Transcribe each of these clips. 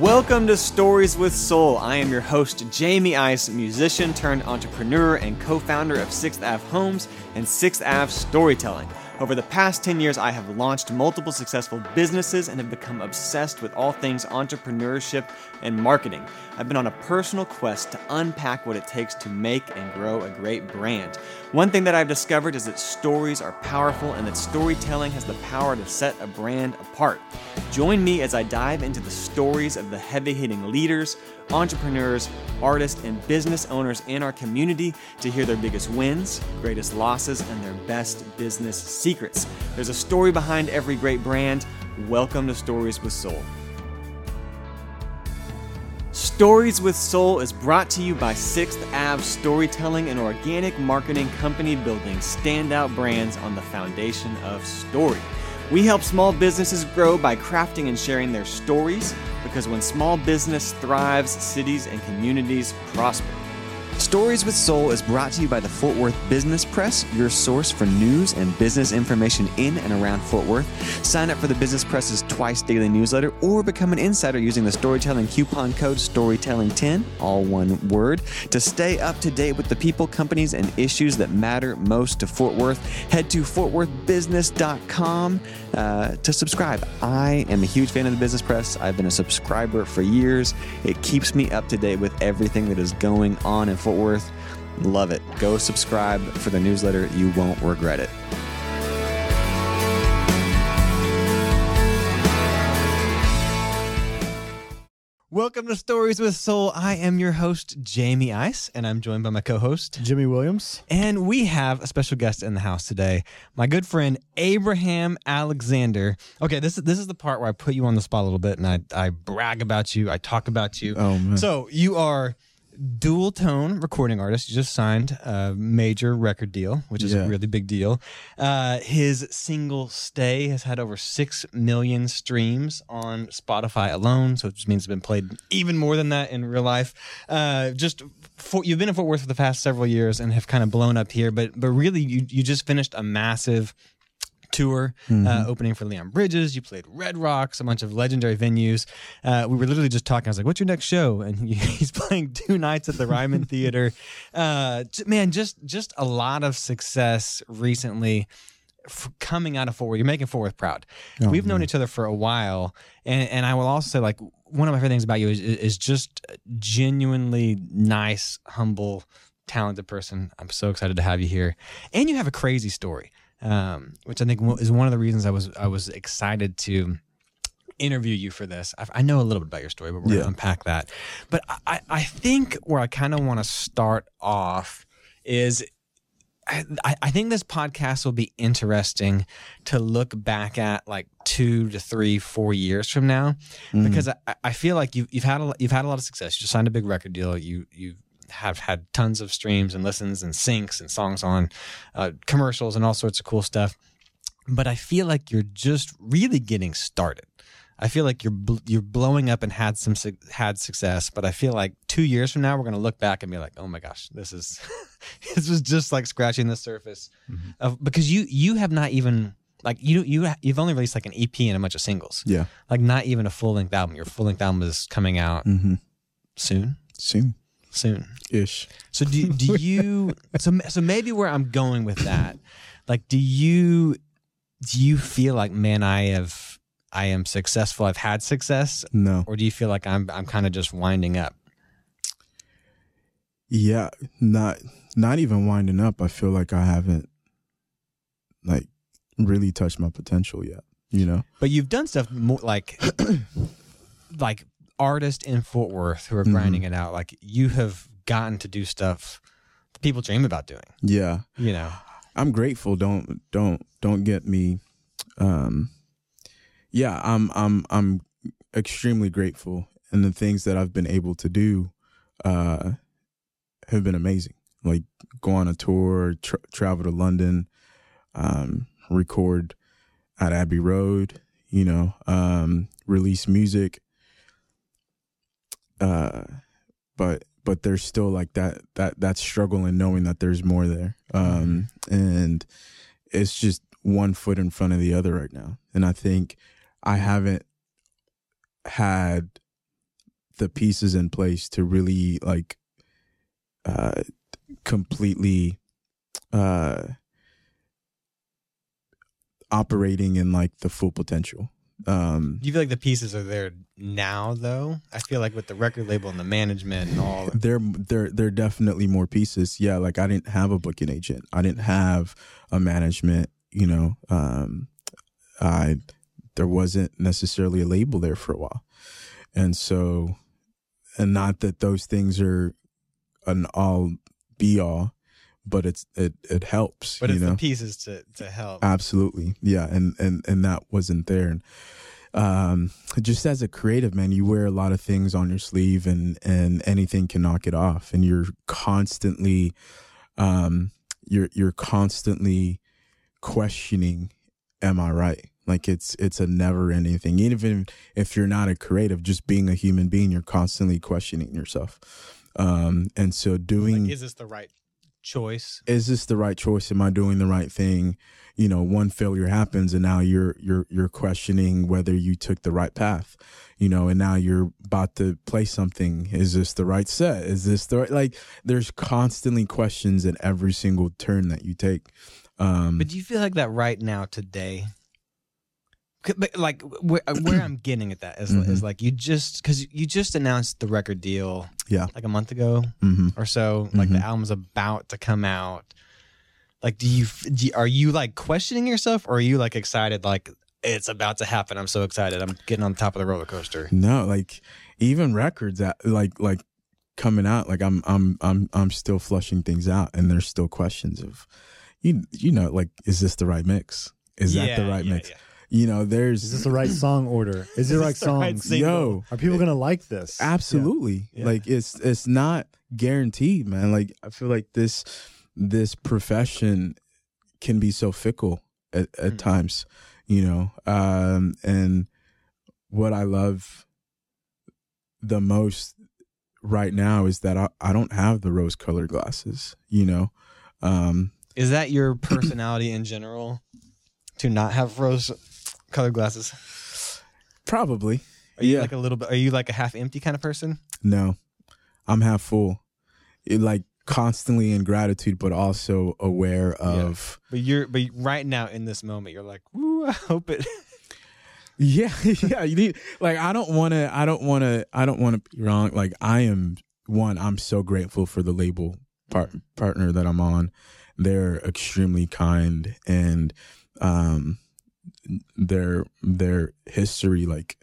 Welcome to Stories with Soul. I am your host, Jamie Ice, musician turned entrepreneur and co founder of 6th Ave Homes and 6th Ave Storytelling. Over the past 10 years, I have launched multiple successful businesses and have become obsessed with all things entrepreneurship and marketing. I've been on a personal quest to unpack what it takes to make and grow a great brand. One thing that I've discovered is that stories are powerful and that storytelling has the power to set a brand apart. Join me as I dive into the stories of the heavy hitting leaders, entrepreneurs, artists, and business owners in our community to hear their biggest wins, greatest losses, and their best business secrets. There's a story behind every great brand. Welcome to Stories with Soul. Stories with Soul is brought to you by 6th Ave Storytelling and Organic Marketing Company building standout brands on the foundation of story. We help small businesses grow by crafting and sharing their stories because when small business thrives, cities and communities prosper. Stories with Soul is brought to you by the Fort Worth Business Press, your source for news and business information in and around Fort Worth. Sign up for the Business Press's twice daily newsletter or become an insider using the storytelling coupon code STORYTELLING10, all one word, to stay up to date with the people, companies, and issues that matter most to Fort Worth. Head to fortworthbusiness.com uh, to subscribe. I am a huge fan of the Business Press. I've been a subscriber for years. It keeps me up to date with everything that is going on in Fort Worth. Love it. Go subscribe for the newsletter. You won't regret it. Welcome to Stories with Soul. I am your host, Jamie Ice, and I'm joined by my co host, Jimmy Williams. And we have a special guest in the house today, my good friend Abraham Alexander. Okay, this is this is the part where I put you on the spot a little bit and I, I brag about you, I talk about you. Oh, man. So you are Dualtone recording artist. You just signed a major record deal, which is Yeah. a really big deal. Uh, his single "Stay" has had over six million streams on Spotify alone, so it just means it's been played even more than that in real life. Uh, just for, you've been in Fort Worth for the past several years and have kind of blown up here, but but really you you just finished a massive tour uh, opening for Leon Bridges. You played Red Rocks, a bunch of legendary venues. Uh, we were literally just talking. I was like, "What's your next show?" And he, he's playing two nights at the Ryman Theater. Uh, man, just just a lot of success recently. f coming out of Fort Worth, you're making Fort Worth proud. We've known each other for a while, and and I will also say like one of my favorite things about you is is just genuinely nice, humble, talented person. I'm so excited to have you here, and you have a crazy story um, which I think is one of the reasons I was I was excited to interview you for this. I, I know a little bit about your story, but we're Yeah. gonna unpack that. But I- I, think where I kind of want to start off is. I, I- think this podcast will be interesting to look back at like two to three, four years from now, because I, I feel like you've, you've had a lot, you've had a lot of success. You just signed a big record deal. You you have had tons of streams and listens and syncs and songs on uh, commercials and all sorts of cool stuff. But I feel like you're just really getting started. I feel like you're bl- you're blowing up and had some su- had success, but I feel like two years from now we're gonna look back and be like, oh my gosh, this is this was just like scratching the surface of because you you have not even like you you you've only released like an EP and a bunch of singles, Yeah. like not even a full length album. Your full length album is coming out Mm-hmm. soon, Soon soon. ish. So do do you so so maybe where I'm going with that, like do you do you feel like man I have I am successful I've had success No. or do you feel like I'm I'm kind of just winding up? Yeah. Not not even winding up. I feel like I haven't like really touched my potential yet. You know? But you've done stuff more like like artists in Fort Worth who are Mhm. grinding it out. Like you have gotten to do stuff people dream about doing. Yeah. You know. I'm grateful. Don't don't don't get me um yeah, I'm I'm I'm extremely grateful and the things that I've been able to do uh have been amazing. Like go on a tour, tra- travel to London, um record at Abbey Road, you know, um release music uh but but there's still like that that that struggle in knowing that there's more there. Um and it's just one foot in front of the other right now. And i think i haven't had the pieces in place to really like uh completely uh operating in like the full potential um Do you feel like the pieces are there now, though? I feel like with the record label and the management and all. there there there are definitely more pieces yeah like i didn't have a booking agent i didn't have a management you know um i there wasn't necessarily a label there for a while and so and not that those things are an all be all but it's it it helps But you it's know? the pieces to to help. absolutely. Yeah and and and that wasn't there. And um just as a creative man you wear a lot of things on your sleeve and and anything can knock it off. And you're constantly um you're you're constantly questioning am i right? Like it's it's a never ending thing. Even if you're not a creative just being a human being you're constantly questioning yourself. Um and so doing like, is this the right choice? is this the right choice am i doing the right thing you know one failure happens and now you're you're you're questioning whether you took the right path you know and now you're about to play something is this the right set is this the right like there's constantly questions at every single turn that you take um But do you feel like that right now today? Like where, where I'm getting at that is, is like you just because you just announced the record deal yeah like a month ago hmm or so. Like the Mhm. album's about to come out. Like, do you, do you are you like questioning yourself, or are you like excited? Like it's about to happen. I'm so excited. I'm getting on top of the roller coaster. no like even records that like like coming out like i'm i'm i'm i'm still flushing things out and there's still questions of you you know like is this the right mix is that the right yeah, mix yeah. You know there's Is this the right song order? Is it the right this the right songs? yo Are people gonna like this? absolutely Yeah. like it's it's not guaranteed man like i feel like this this profession can be so fickle at, at Mm. times you know um and what i love the most right now is that i, I don't have the rose colored glasses you know um Is that your personality in general to not have rose colored glasses? probably Are you Yeah. like a little bit? Are you like a half empty kind of person? no i'm half full it, like constantly in gratitude but also aware of But you're but right now in this moment, you're like, "Woo! I hope it." Yeah, yeah. You need like I don't want to. I don't want to. I don't want to be wrong. Like I am one. I'm so grateful for the label par- partner that I'm on. They're extremely kind and um, their their history like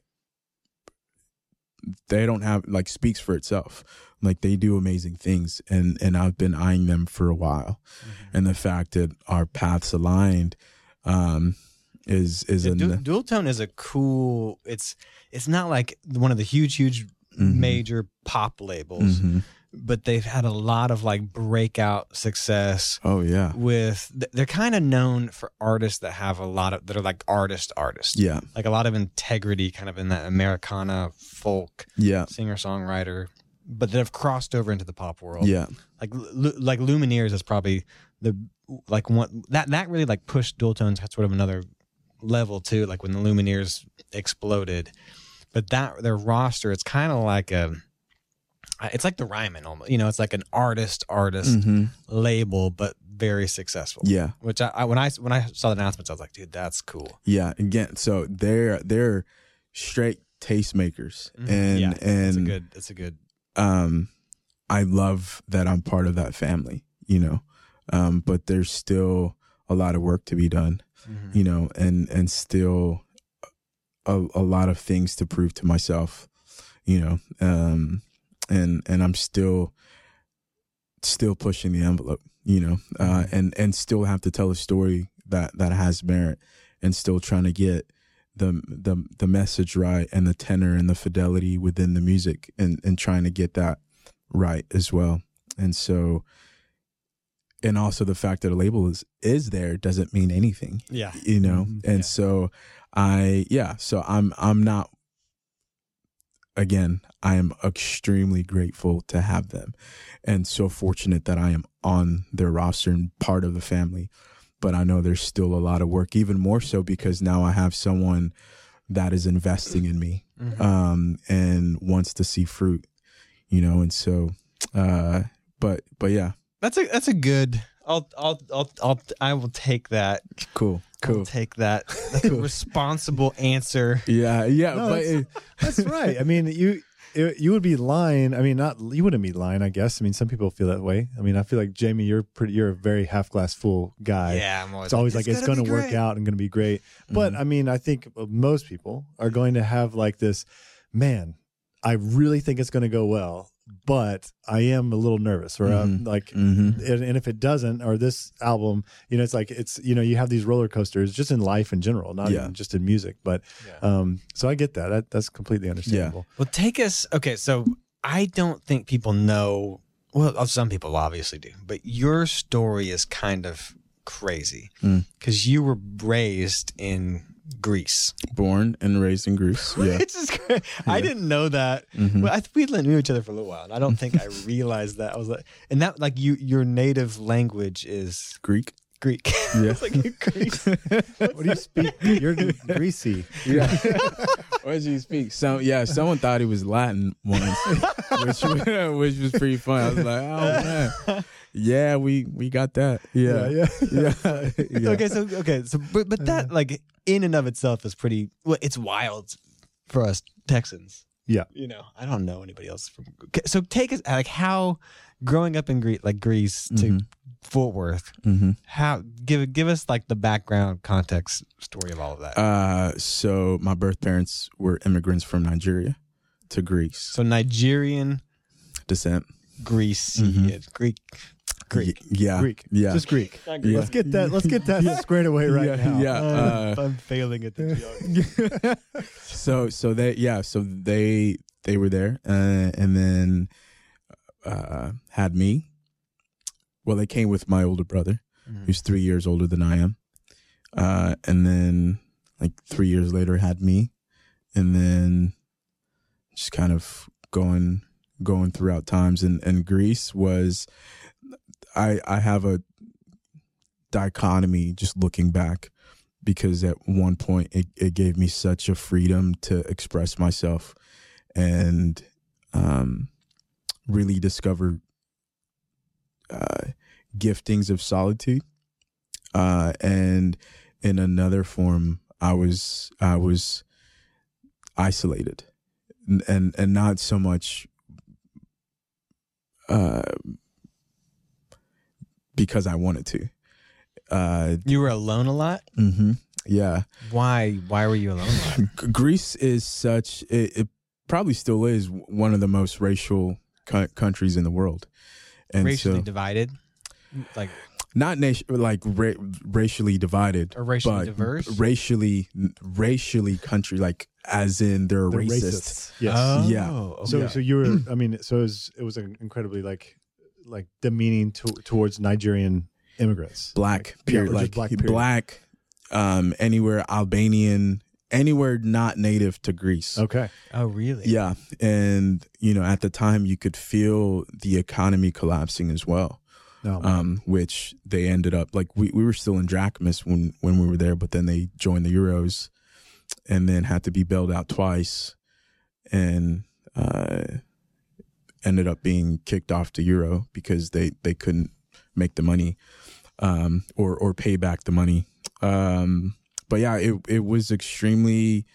they don't have like speaks for itself. Like they do amazing things, and and I've been eyeing them for a while, and the fact that our paths aligned um, is is a du- Dualtone is a cool. It's it's not like one of the huge, huge Mhm. major pop labels, Mhm. But they've had a lot of like breakout success Oh yeah, with. They're kind of known for artists that have a lot of that are like artist artists, yeah, like a lot of integrity, kind of in that Americana folk yeah, singer songwriter, but that have crossed over into the pop world. yeah, like like Lumineers is probably the like one that that really like pushed dual tones at sort of another level too. Like when the Lumineers exploded, but that their roster, it's kind of like a. It's like the Ryman almost, you know. It's like an artist artist hmm label, but very successful. yeah, Which I, I when I when I saw the announcements, I was like, dude, that's cool. yeah. Again, so they're they're straight tastemakers, and Mm-hmm. yeah, and it's a good. It's a good. um, I love that I'm part of that family. You know, um, but there's still a lot of work to be done. mhm. You know, and and still a, a lot of things to prove to myself. You know, um, and and I'm still still pushing the envelope. You know, uh, and and still have to tell a story that that has merit, and still trying to get the the the message right and the tenor and the fidelity within the music, and and trying to get that right as well. And so, and also the fact that a label is is there doesn't mean anything Yeah. you know Mhm. and Yeah. so i yeah so i'm i'm not again i am extremely grateful to have them and so fortunate that i am on their roster and part of the family but i know there's still a lot of work even more so because now i have someone that is investing in me Mhm. um, and wants to see fruit, you know. And so, uh, but but yeah, That's a that's a good. I'll I'll I'll I'll I will take that. cool, I'll cool. take that. That's a responsible answer. Yeah, yeah, No, but that's- it, That's right. I mean, you it, you would be lying. I mean, not you wouldn't be lying. I guess. I mean, some people feel that way. I mean, I feel like Jamie, you're pretty. You're a very half glass full guy. Yeah, I'm always. It's always like it's, gonna going to work great. out and going to be great. But Mhm. I mean, I think most people are going to have like this. Man, I really think it's going to go well, but I am a little nervous, or I'm Mhm. like, Mhm. and, and if it doesn't, or this album, you know, it's like it's you know, you have these roller coasters just in life in general, not Yeah. even just in music. But Yeah. um, so I get that. that that's completely understandable. Well, take us. Okay, so I don't think people know. Well, uh, some people obviously do, but your story is kind of crazy Mm. because you were raised in Greece. born and raised in Greece. Yeah, It's just cra- I didn't know that. Mhm. Well, I th- we knew each other for a little while, and I don't think I realized that. I was like, and that like you, your native language is Greek. Greek. Yeah. it's like you're. What do you speak? You're greasy. Yeah. what did you speak? So yeah, someone thought he was Latin once, which which was pretty fun. I was like, oh man, yeah, we we got that. Yeah, yeah. yeah. yeah. Okay, so okay, so but but that like in and of itself is pretty. Well, it's wild for us Texans. Yeah. you know, I don't know anybody else from. okay, So take us like how growing up in Greece, like Greece to Mhm. Fort Worth. Mm-hmm. How give give us like the background context story of all of that. Uh, so my birth parents were immigrants from Nigeria to Greece so Nigerian, descent. Greece, Mhm. Greek, Greek. Y- yeah, Greek. yeah. Just Greek. Not Yeah. Let's get that. Let's get that squared away right Yeah, now. yeah. Uh, Uh, I'm failing at the geography. so so they yeah so they they were there uh, and then uh had me well they came with my older brother Mm-hmm. who's three years older than i am uh and then like three years later had me and then just kind of going going throughout times and and greece was i i have a dichotomy just looking back because at one point it, it gave me such a freedom to express myself and um, really discover uh, giftings of solitude. Uh, and in another form, I was I was isolated, and and, and not so much uh, because I wanted to. Uh, You were alone a lot. hmm Yeah, Why? Why were you alone a lot? G- Greece is such it, it probably still is one of the most racial co- countries in the world, and racially so divided, like not nation like ra- racially divided, or racially diverse. racially racially country like as in they're, They're racist. racists. Yes. Oh, Yeah. okay. So so you were. I mean, so it was it was an incredibly like like demeaning to, towards Nigerian immigrants. Black Like, period, yeah, like just black. black, um, anywhere Albanian, anywhere not native to Greece. Okay. oh, really? Yeah. And, you know, at the time you could feel the economy collapsing as well. No. Um, which they ended up like we, we were still in drachmas when, when we were there, but then they joined the Euros and then had to be bailed out twice and uh ended up being kicked off the Euro because they, they couldn't make the money um or or pay back the money. Um but yeah, it it was extremely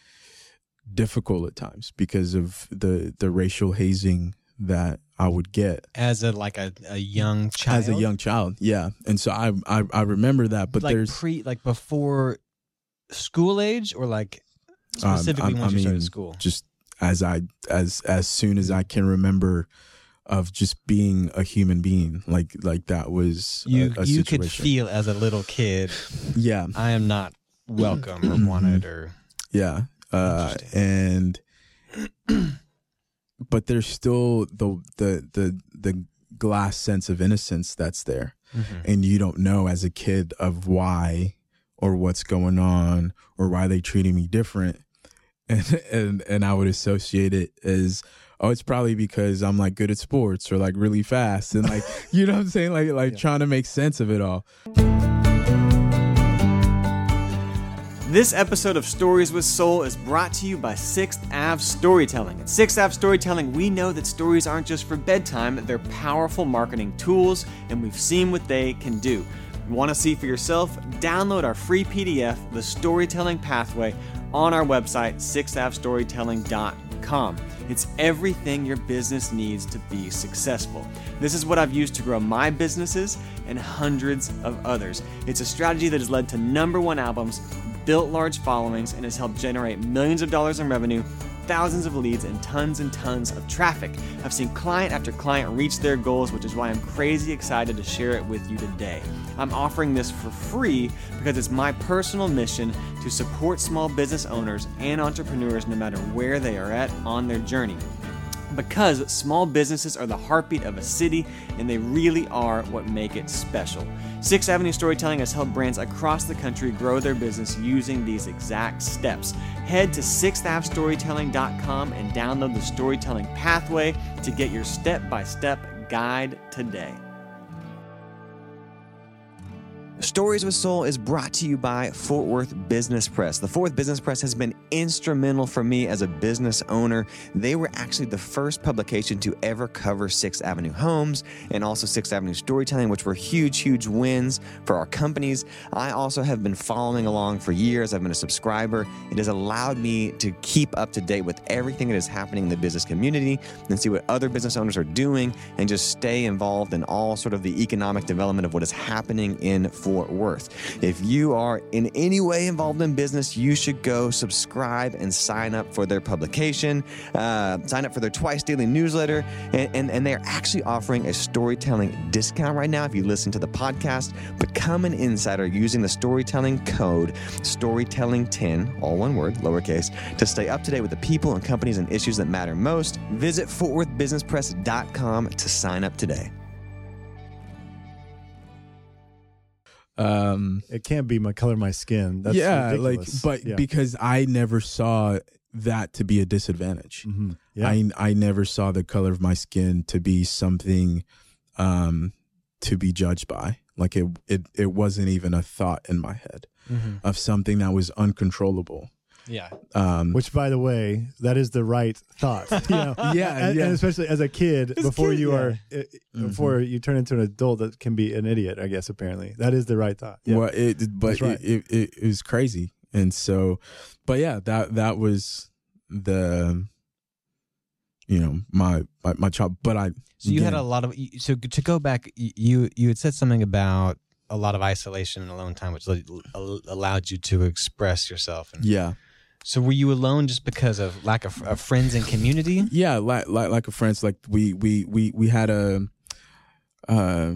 difficult at times because of the the racial hazing that I would get As a like a, a young child, as a young child. Yeah, and so I I, I remember that, but like there's pre like before school age or like Um, specifically I- once I you started school. just as I as as soon as I can remember of just being a human being, like like that was You a you could feel as a little kid, yeah. I am not welcome or wanted or yeah uh, and but there's still the the the the glass sense of innocence that's there. And you don't know as a kid of why or what's going on or why they treating me different and and and I would associate it as oh it's probably because I'm like good at sports or like really fast and like you know what I'm saying like like Yeah. trying to make sense of it all This episode of Stories with Soul is brought to you by Sixth Ave Storytelling. At Sixth Ave Storytelling, we know that stories aren't just for bedtime, they're powerful marketing tools, and we've seen what they can do. Want to see for yourself? Download our free PDF, The Storytelling Pathway, on our website, sixthAveStorytelling.com. It's everything your business needs to be successful. This is what I've used to grow my businesses and hundreds of others. It's a strategy that has led to number one albums, built large followings, and has helped generate millions of dollars in revenue, thousands of leads, and tons and tons of traffic. I've seen client after client reach their goals, which is why I'm crazy excited to share it with you today. I'm offering this for free because it's my personal mission to support small business owners and entrepreneurs no matter where they are at on their journey because small businesses are the heartbeat of a city and they really are what make it special. Sixth Avenue Storytelling has helped brands across the country grow their business using these exact steps. Head to sixthAveStorytelling.com and download the Storytelling Pathway to get your step by step guide today. Stories with Soul is brought to you by Fort Worth Business Press. The Fort Worth Business Press has been instrumental for me as a business owner. They were actually the first publication to ever cover Sixth Avenue homes and also Sixth Avenue storytelling, which were huge, huge wins for our companies. I also have been following along for years. I've been a subscriber. It has allowed me to keep up to date with everything that is happening in the business community and see what other business owners are doing and just stay involved in all sort of the economic development of what is happening in Fort Worth. If you are in any way involved in business, you should go subscribe and sign up for their publication, uh, sign up for their twice daily newsletter, and, and, and they're actually offering a storytelling discount right now if you listen to the podcast. Become an insider using the storytelling code storytelling10, all one word, lowercase, to stay up to date with the people and companies and issues that matter most. Visit fortworthbusinesspress.com to sign up today. Um, It can't be my color, my skin. That's yeah, ridiculous. like, but yeah. because I never saw that to be a disadvantage. Mhm. yeah. I I never saw the color of my skin to be something um to be judged by. Like it it it wasn't even a thought in my head of something that was uncontrollable. Yeah. Um Which, by the way, that is the right thought. You know? Yeah, and, yeah. and especially as a kid, before kid, you yeah. are, uh, before you turn into an adult that can be an idiot. I guess apparently that is the right thought. Yeah. well it but right. it, it, it was crazy. And so but yeah, that that was the you know, my my, my child but I So you had a lot of so to go back, you you had said something about a lot of isolation and alone time, which allowed you to express yourself. And yeah. So were you alone just because of lack of, of friends and community? yeah like like like a friends. Like we we we we had a uh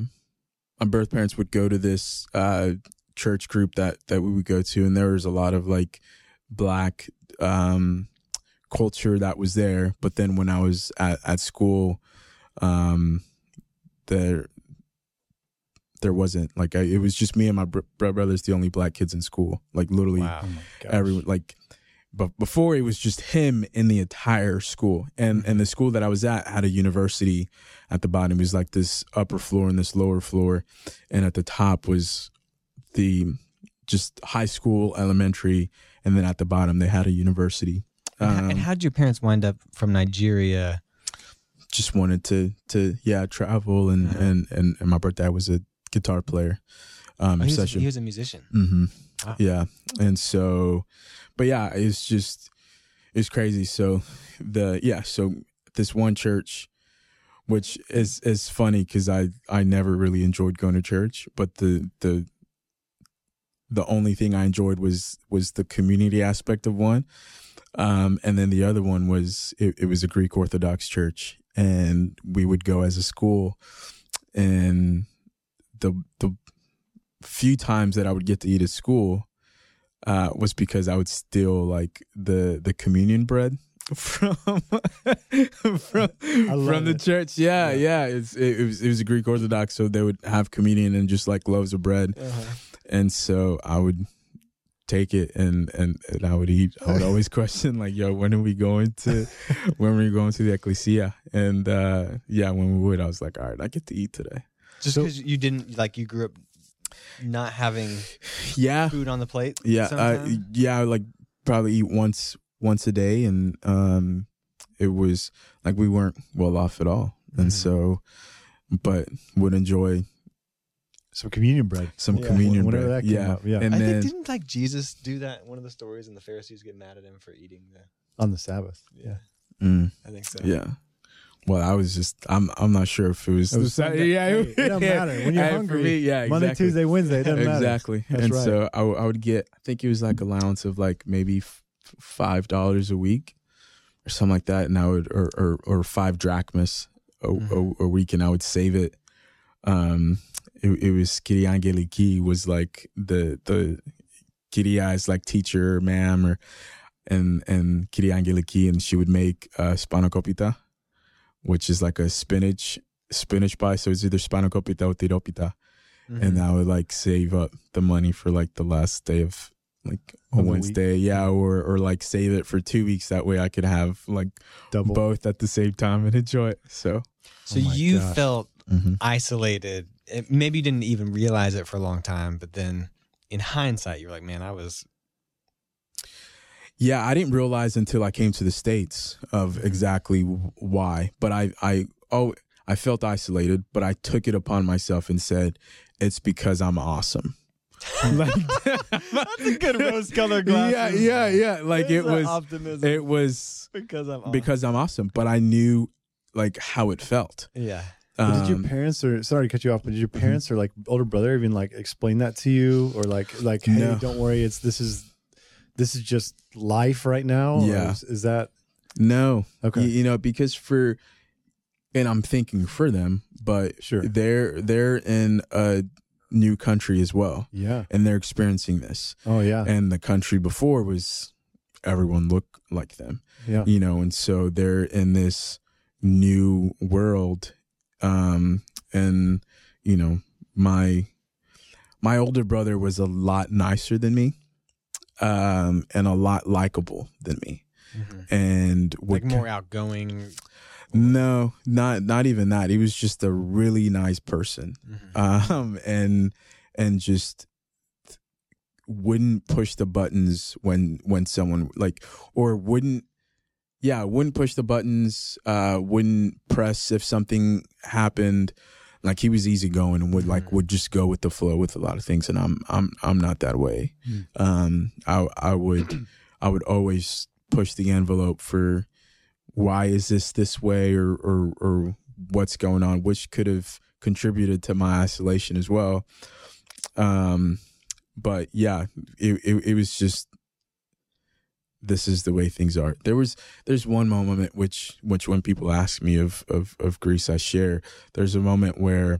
my birth parents would go to this uh church group that that we would go to and there was a lot of like black um culture that was there. But then when i was at at school um there there wasn't. Like I, it was just me and my br- brothers the only black kids in school. Like literally Wow. Oh everyone like but before it was just him in the entire school and and the school that i was at had a university at the bottom it was like this upper floor and this lower floor and at the top was the just high school elementary and then at the bottom they had a university And um, and how did your parents wind up from Nigeria? just wanted to to yeah travel and Uh-huh. and, and and my birthday was a guitar player um Oh, he, was, he was a musician. mm-hmm. Wow. Yeah, and so, but yeah, it's just it's crazy. So the yeah, so this one church, which is is funny because I I never really enjoyed going to church, but the the the only thing I enjoyed was was the community aspect of one, um, and then the other one was it, it was a Greek Orthodox church, and we would go as a school, and the the few times that I would get to eat at school uh, was because I would steal like the the communion bread from from from the it. church. Yeah, yeah. It's it, it was it was a Greek Orthodox, so they would have communion and just like loaves of bread, and so I would take it and and, and I would eat. I would always question like, "Yo, when are we going to when are we going to the ecclesia?" And uh, yeah, when we would, I was like, "All right, I get to eat today." Just So- because you didn't like you grew up not having yeah, food on the plate. yeah, uh, yeah. I would, like probably eat once once a day, and um, it was like we weren't well off at all, and Mhm. so, but would enjoy Some communion bread. some Yeah. communion Whenever bread. that came yeah, up, yeah. and I then think didn't like Jesus do that in one of the stories, and the Pharisees get mad at him for eating the. on the Sabbath. Yeah. mm, I think so. yeah. Well, I was just I'm I'm not sure if it was, It was Sunday. yeah Hey, it don't matter. When you're hungry, me, yeah, Monday. Tuesday, Wednesday, it doesn't matter. exactly That's and right. so i would get i think it was like allowance of like maybe f- five dollars a week or something like that and i would or or, or five drachmas a, Mhm. a, a week and i would save it um it, it was Kyrie Angeliki was like the the Kyria's like teacher ma'am or and and Kyrie Angeliki and she would make uh spanakopita which is like a spinach spinach pie so it's either spanakopita or tiropita Mhm. and I would like save up the money for like the last day of like a Wednesday, yeah, or or like save it for two weeks. That way I could have like Double. both at the same time and enjoy it. So so Oh you gosh. felt mhm. isolated. It- maybe you didn't even realize it for a long time, but then in hindsight, you're like, man, I was. Yeah, I didn't realize until I came to the states of exactly why. But I I oh I felt isolated, but I took it upon myself and said it's because I'm awesome. like, That's a good rose-colored yeah, glasses. yeah, yeah. yeah. Like it There's that was optimism it was because I'm because I'm awesome, but I knew like how it felt. yeah. But did your Um, parents or sorry to cut you off, but did your parents or like older brother even like explain that to you or like like hey, No. don't worry, it's this is this is just life right now? Yeah. is, is that No. okay? You, you know, because for and I'm thinking for them, but Sure. they're they're in a new country as well. yeah. And they're experiencing this. Oh yeah. And the country before was everyone looked like them. yeah. You know, and so they're in this new world. Um and you know, my my older brother was a lot nicer than me. Um and a lot likable than me. And Like more outgoing. no, not not even that. He was just a really nice person, Mhm. um, and and just wouldn't push the buttons when when someone like or wouldn't yeah wouldn't push the buttons uh wouldn't press if something happened like he was easygoing and would like Mhm. would just go with the flow with a lot of things and i'm i'm i'm not that way Mm. um i i would i would always push the envelope for why is this this way or or or what's going on which could have contributed to my isolation as well um but yeah it, it it was just this is the way things are there was there's one moment which which when people ask me of of of Greece I share there's a moment where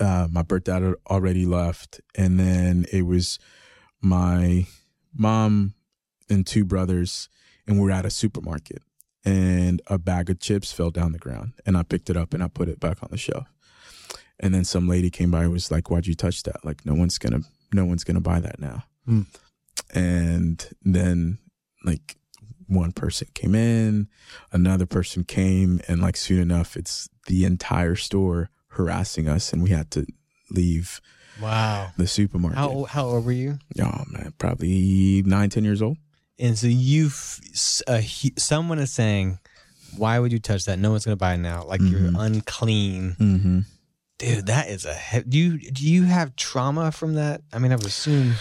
uh my birth dad had already left and then it was my mom and two brothers and we're at a supermarket and a bag of chips fell down the ground and I picked it up and I put it back on the shelf. And then some lady came by and was like, Why'd you touch that? Like no one's gonna no one's gonna buy that now. Hmm. And then like one person came in, another person came, and like soon enough it's the entire store harassing us and we had to leave Wow. the supermarket. How old- how old were you? Oh man, probably nine, ten years old. And so you, uh, someone is saying, "Why would you touch that? No one's gonna buy it now. Like you're Mhm. unclean, Mm-hmm. dude. That is a. He- do you do you have trauma from that? I mean, I would assume.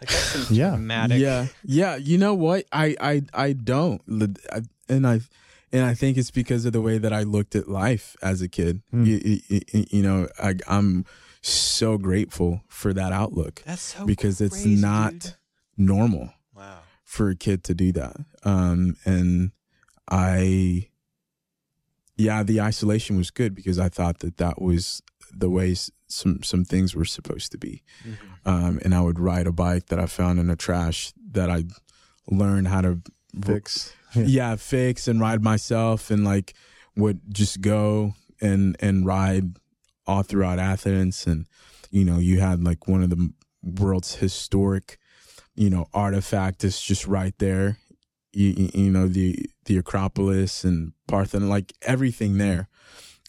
Like that's some Yeah. traumatic. Yeah, yeah. You know what? I I I don't, I- and I and I think it's because of the way that I looked at life as a kid. Hmm. You, you, you- you know, I, I'm so grateful for that outlook That's so because it's not dude. normal Wow. for a kid to do that. Um, and I, yeah, the isolation was good because I thought that that was the way s- some some things were supposed to be um, and I would ride a bike that I found in the trash that I learned how to Fix. yeah. fix and ride myself and like would just go and and ride all throughout Athens and you know you had like one of the world's historic you know artifact is just right there you- you know the the Acropolis and Parthenon like everything there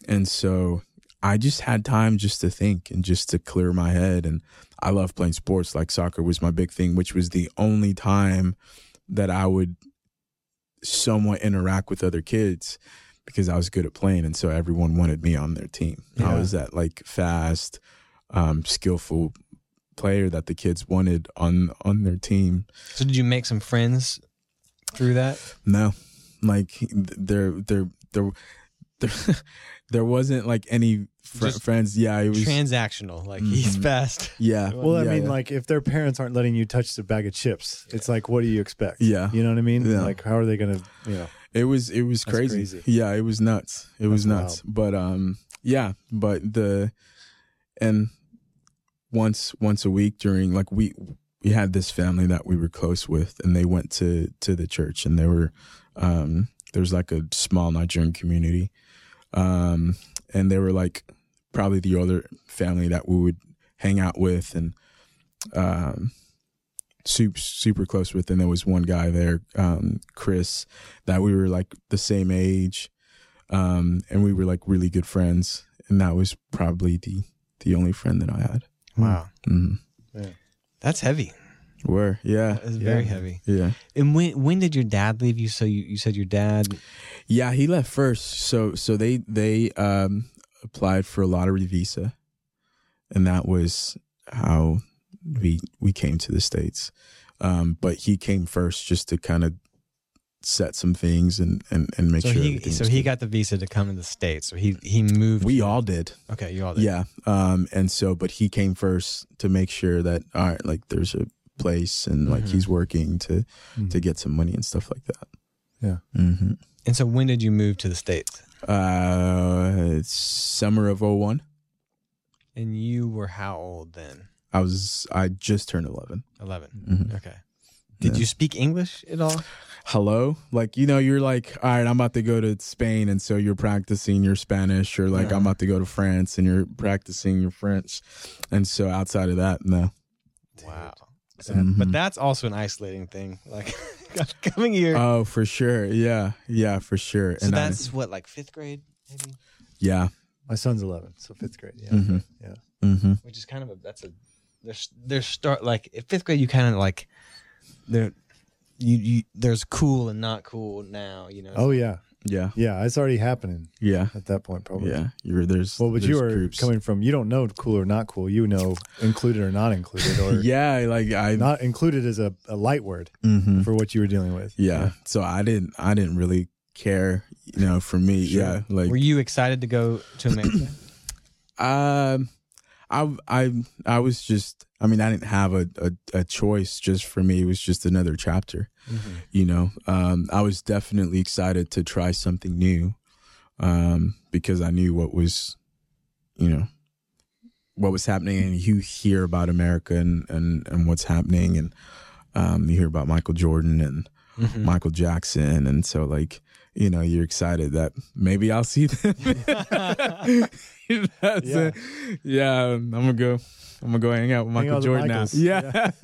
and so I just had time just to think and just to clear my head. And I love playing sports. Like soccer was my big thing, which was the only time that I would somewhat interact with other kids because I was good at playing. And so everyone wanted me on their team. I was that like fast, um, skillful player that the kids wanted on on their team. So did you make some friends through that? No, like there, there, there, there, there wasn't like any fr- Just friends. Yeah, it was. Transactional, like he's Mhm. fast. yeah. Well, I yeah, mean, yeah. like if their parents aren't letting you touch the bag of chips, it's like, what do you expect? Yeah. you know what I mean. Yeah. Like, how are they gonna, you know? It was it was crazy. crazy. Yeah, it was nuts. It was That's nuts. But um yeah, but the and once once a week during like we we had this family that we were close with and they went to to the church and they were um there's like a small Nigerian community. Um and they were like probably the other family that we would hang out with and um super super close with. And there was one guy there um chris that we were like the same age um and we were like really good friends. And that was probably the the only friend that i had. Wow, mm that's heavy. Where yeah That's very Yeah. heavy. yeah And when when did your dad leave you? So you, you said your dad. yeah he left first so so they they um applied for a lottery visa and that was how we we came to the states um but he came first just to kind of set some things and and, and make So sure he so was he good. got the visa to come to the states. So he he moved. we all did okay. You all did. Yeah. Um, and so, but he came first to make sure that, all right, like there's a place and like Mhm. he's working to, Mhm. to get some money and stuff like that. Yeah. hmm And so when did you move to the states? Uh, it's summer of 01. And you were how old then? I was, I just turned 11. 11. Mhm. Okay. Did Yeah. you speak English at all? Hello. Like, you know, you're like, all right, I'm about to go to Spain. And so you're practicing your Spanish or like, Yeah. I'm about to go to France and you're practicing your French. And so outside of that, no. Wow. Mhm. But that's also an isolating thing. Like coming here. Oh, for sure. Yeah. Yeah, for sure. so I- that's what, like fifth grade, maybe? yeah. My son's eleven, so fifth grade. Yeah, Mhm. yeah. Mm-hmm. Which is kind of a that's a there's there's start like in fifth grade you kind of like there you you there's cool and not cool now you know. Oh yeah, Yeah. yeah. It's already happening Yeah. at that point, probably. Yeah. You're there's Well, but you there's are groups. coming from. You don't know cool or not cool. You know included or not included, or Yeah, like I not included is a, a light word mhm. for what you were dealing with. yeah. So I didn't I didn't really care, you know, for me. Sure. Yeah. Like Were you excited to go to America? um I I I was just I mean, I didn't have a, a, a choice just for me. It was just another chapter. you know um i was definitely excited to try something new um because i knew what was you know what was happening and you hear about america and and, and what's happening and um you hear about michael jordan and Mhm. michael jackson and so like you know you're excited that maybe i'll see them That's Yeah. it. yeah i'm gonna go i'm gonna go hang out with Hang michael out jordan now Michaels. yeah,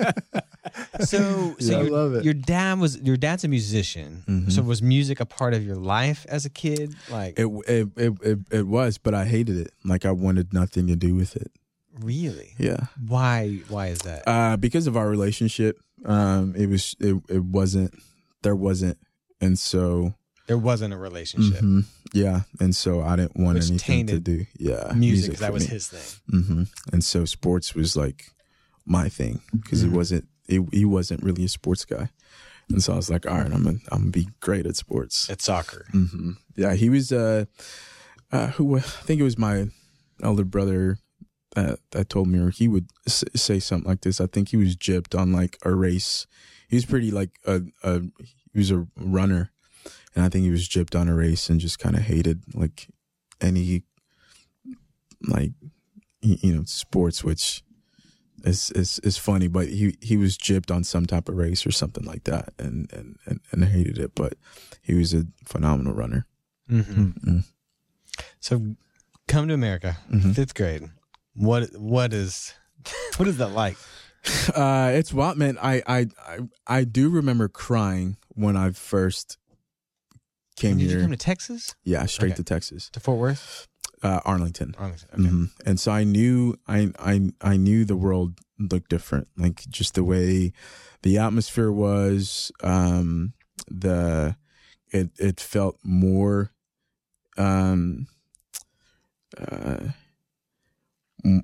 So, so Yeah. I your, love it. your dad was your dad's a musician. Mhm. So was music a part of your life as a kid? Like It, it it it it was, but I hated it. Like I wanted nothing to do with it. really? Yeah. Why? Why is that? Uh, because of our relationship, um, it was it it wasn't there wasn't, and so there wasn't a relationship. mhm, yeah, and so I didn't want Which anything to do. Yeah, music, for that was me. his thing. hmm And so sports was like my thing because Mhm. it wasn't. He wasn't really a sports guy, and so I was like, all right, I'm gonna I'm gonna be great at sports. At soccer. hmm Yeah, he was. Uh, uh, who I think it was my elder brother that that told me, or he would s- say something like this. I think he was gypped on like a race. He was pretty like a, a he was a runner, and I think he was gypped on a race and just kind of hated like any like you know sports, which is is is funny. But he he was gypped on some type of race or something like that, and and and, and hated it. But he was a phenomenal runner. hmm Mm. So, come to America, Mhm. fifth grade. What? What is? What is that like? Uh, it's wild, man. I, I I I do remember crying when I first came Did here. you come to Texas? yeah, straight Okay. to Texas. To Fort Worth? uh, Arlington. Arlington. Okay. Mhm. And so I knew I I I knew the world looked different, like just the way the atmosphere was. Um, the it it felt more um uh m-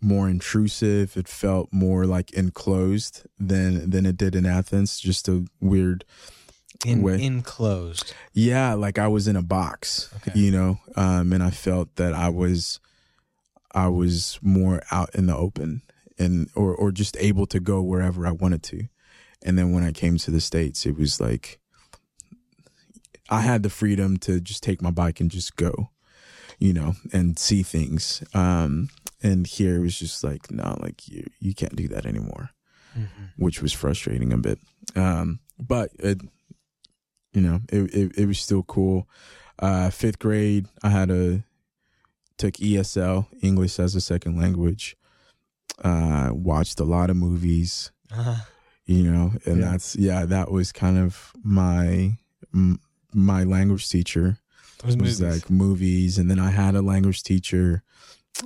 more intrusive. It felt more like enclosed than than it did in Athens. Just a weird In, way. enclosed. yeah, like I was in a box, Okay. you know, um, and I felt that I was, I was more out in the open and or or just able to go wherever I wanted to. And then when I came to the states, it was like I had the freedom to just take my bike and just go, you know, and see things. Um, and here it was just like, no, like you you can't do that anymore which was frustrating a bit. Um, but it, you know, it, it, it was still cool. Uh, fifth grade, I had a took ESL English as a second language. Uh, watched a lot of movies, Uh, you know, and Yeah. that's yeah, that was kind of my m- my language teacher those was movies. like movies and then i had a language teacher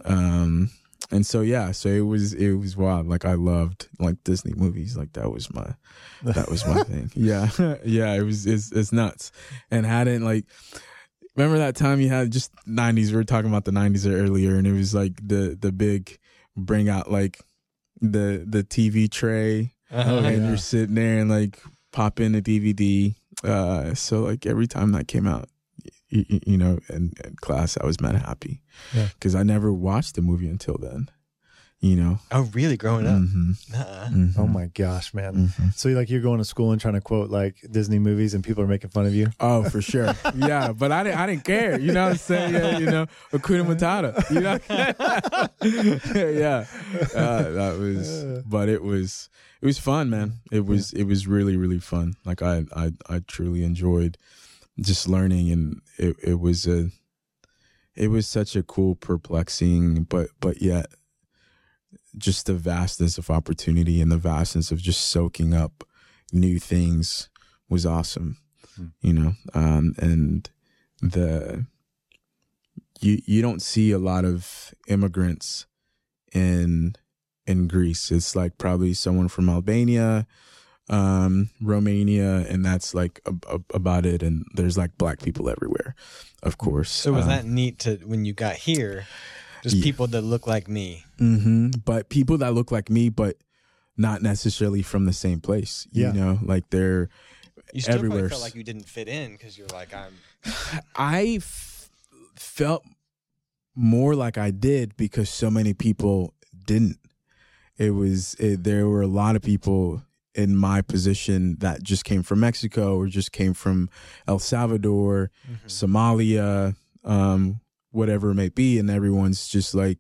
um and so yeah so it was it was wild like i loved like disney movies like that was my that was my thing yeah yeah it was it's, it's nuts and hadn't like remember that time you had just 90s we were talking about the 90s earlier and it was like the the big bring out like the the tv tray Uh-huh. and yeah. you're sitting there and like pop in a DVD. Uh, so like every time that came out, you, you know, in, in class, I was mad happy Yeah. because I never watched the movie until then. You know, Oh, really? Growing up? Mhm, Uh-uh. mhm, Oh my gosh, man. mhm. So like you're going to school and trying to quote like Disney movies and people are making fun of you. Oh, for sure. Yeah, but I didn't. I didn't care. You know what I'm saying? Yeah, you know, Hakuna Matata. You know. yeah, uh, that was. But it was. It was fun, man. It was. It was really, really fun. Like I, I, I truly enjoyed just learning, and it, it was a. It was such a cool, perplexing, but but yet, just the vastness of opportunity and the vastness of just soaking up new things was awesome you know um and the you you don't see a lot of immigrants in in Greece it's like probably someone from Albania um Romania and that's like ab- ab- about it and there's like black people everywhere of course So was Um, that neat to when you got here? Just Yeah. people that look like me. hmm But people that look like me, but not necessarily from the same place. You Yeah. know, like they're You still Everywhere. probably felt like you didn't fit in because you're like I'm. I f- felt more like I did because so many people didn't. It was it, there were a lot of people in my position that just came from Mexico or just came from El Salvador, Somalia, um, whatever it may be, and everyone's just like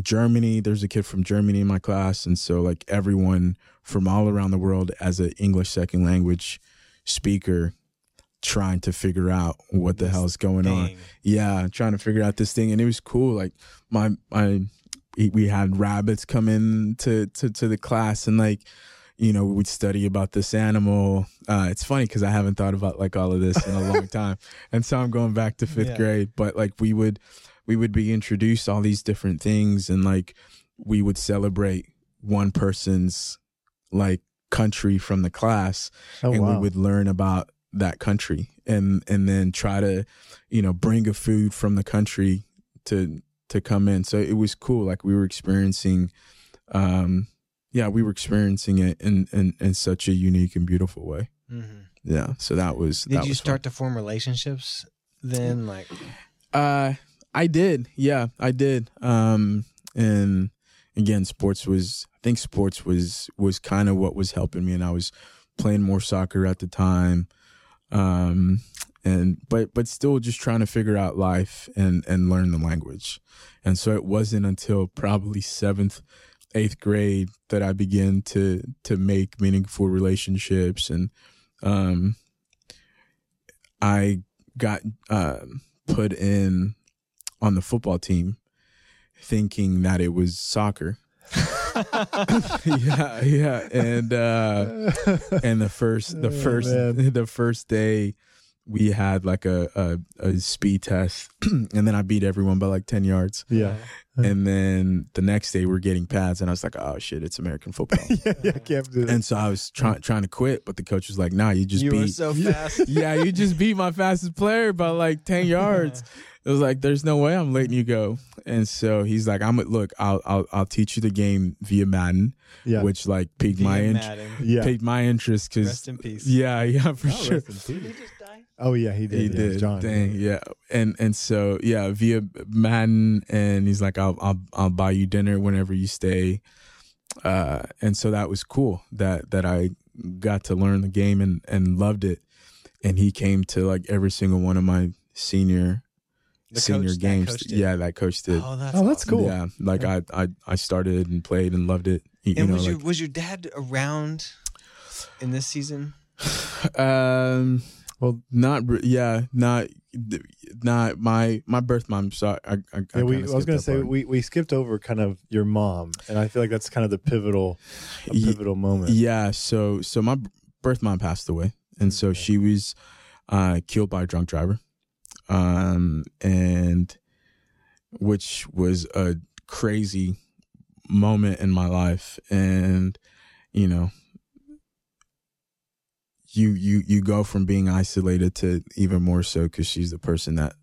Germany. There's a kid from Germany in my class, and so like everyone from all around the world as an English second language speaker trying to figure out what the This hell's going on. Yeah, trying to figure out this thing, and it was cool. Like my my, we had rabbits come in to to to the class, and like you know we'd study about this animal. Uh, it's funny because I haven't thought about like all of this in a long time, and so I'm going back to fifth Yeah. grade. But like we would we would be introduced all these different things, and like we would celebrate one person's like country from the class Oh and wow. we would learn about that country and and then try to you know bring a food from the country to to come in so it was cool like we were experiencing um yeah we were experiencing it in in, in such a unique and beautiful way. Mhm. yeah so that was Did that you was start to form relationships then? Like, uh i did. Yeah i did. Um and again sports was i think sports was was kind of what was helping me and i was playing more soccer at the time. Um and but but still just trying to figure out life and and learn the language. And so it wasn't until probably seventh eighth grade that i began to to make meaningful relationships. And um i got um put in on the football team thinking that it was soccer. Yeah yeah. And uh and the first the Oh, first the first day we had like a a, a speed test, and then I beat everyone by like ten yards. Yeah. Uh-huh. And then the next day we're getting pads, and I was like, "Oh shit, it's American football." yeah, yeah, can't do that. and so I was trying trying to quit, but the coach was like, "Nah, you just you were beat." so fast. yeah, you just beat my fastest player by like ten yards. It was like, "There's no way I'm letting you go." And so he's like, "I'm look, I'll I'll I'll teach you the game via Madden, yeah. which like piqued my Via int- Madden. yeah. piqued my interest because Rest in peace. yeah, yeah, for Oh, sure." Rest in peace. Oh yeah, he did. He yeah, did. John. Dang, yeah. And and so yeah, via Madden, and he's like, I'll I'll I'll buy you dinner whenever you stay. Uh, and so that was cool that that I got to learn the game and and loved it. And he came to like every single one of my senior The senior coach- games. coach did? yeah, that coach did. Oh, that's, Oh, that's awesome. cool. Yeah, like I, I I started and played and loved it. You, you know, was your was your dad around in this season? um, Well, not re- yeah, not not my my birth mom. Sorry, I, I, I, yeah, we, I was gonna say part. we, we skipped over kind of your mom, and I feel like that's kind of the pivotal, pivotal moment. Yeah, so so my birth mom passed away, and so Okay. she was uh, killed by a drunk driver, um, and which was a crazy moment in my life, and you know, you you you go from being isolated to even more so because she's the person that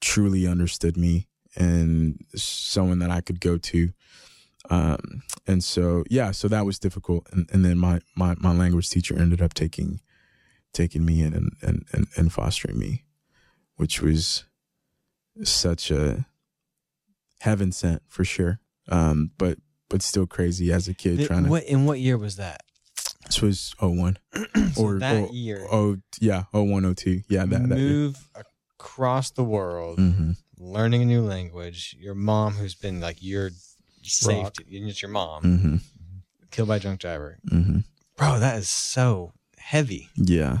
truly understood me and someone that I could go to. Um and so yeah so that was difficult. And, and then my, my my language teacher ended up taking taking me in and, and and and fostering me which was such a heaven sent for sure. Um but but still crazy as a kid Th- trying to what in what year was that? This was 01 So or that or- year, oh yeah 0102 yeah that that year. move across the world, hmm learning a new language. Your mom, who's been like your safety, and it's your mom, hmm killed by a drunk driver. hmm Bro, that is so heavy. Yeah.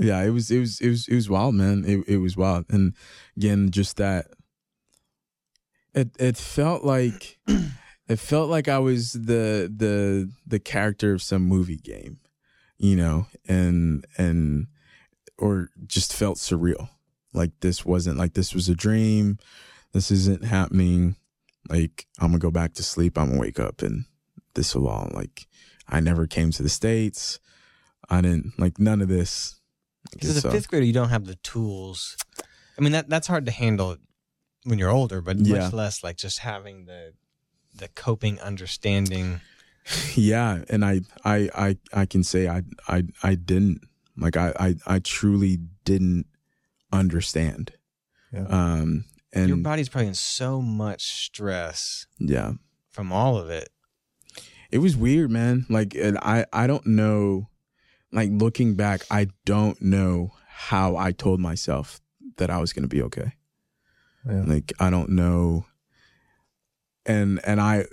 Yeah, it was it was it was it was wild, man. It it was wild. And again, just that it it felt like it felt like I was the the the character of some movie game, you know, and and or just felt surreal. Like this wasn't like this was a dream. This isn't happening. Like I'm gonna go back to sleep. I'm gonna wake up and this will all like I never came to the States. I didn't like none of this. Because as a So- fifth grader, you don't have the tools. I mean, that that's hard to handle when you're older, but Yeah. much less like just having the the coping understanding. yeah, and I I I I can say I I I didn't like I I I truly didn't understand. Yeah. Um and Your body's probably in so much stress yeah. from all of it. It was weird, man. Like and I I don't know like looking back, I don't know how I told myself that I was going to be okay. Yeah. Like I don't know and and I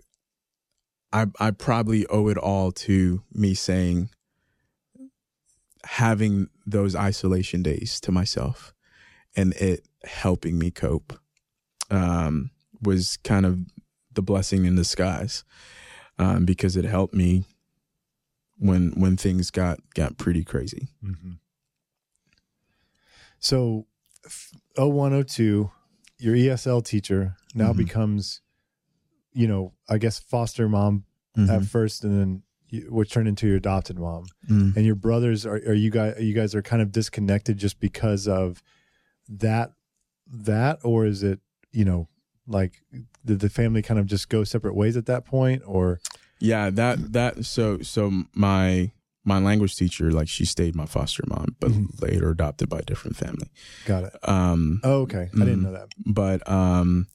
I I probably owe it all to me saying having those isolation days to myself and it helping me cope um was kind of the blessing in disguise um because it helped me when when things got got pretty crazy Mm-hmm. So, f- 0102, your ESL teacher now Mhm. becomes, you know, I guess foster mom at Mhm. first, and then you, which turned into your adopted mom. Mm. And your brothers are, are you guys? You guys are kind of disconnected just because of that, that, or is it, you know, like did the family kind of just go separate ways at that point, or Yeah, that that so so my my language teacher like she stayed my foster mom, but Mhm. later adopted by a different family. got it? Um, Oh, okay, I didn't Mhm. know that. but um,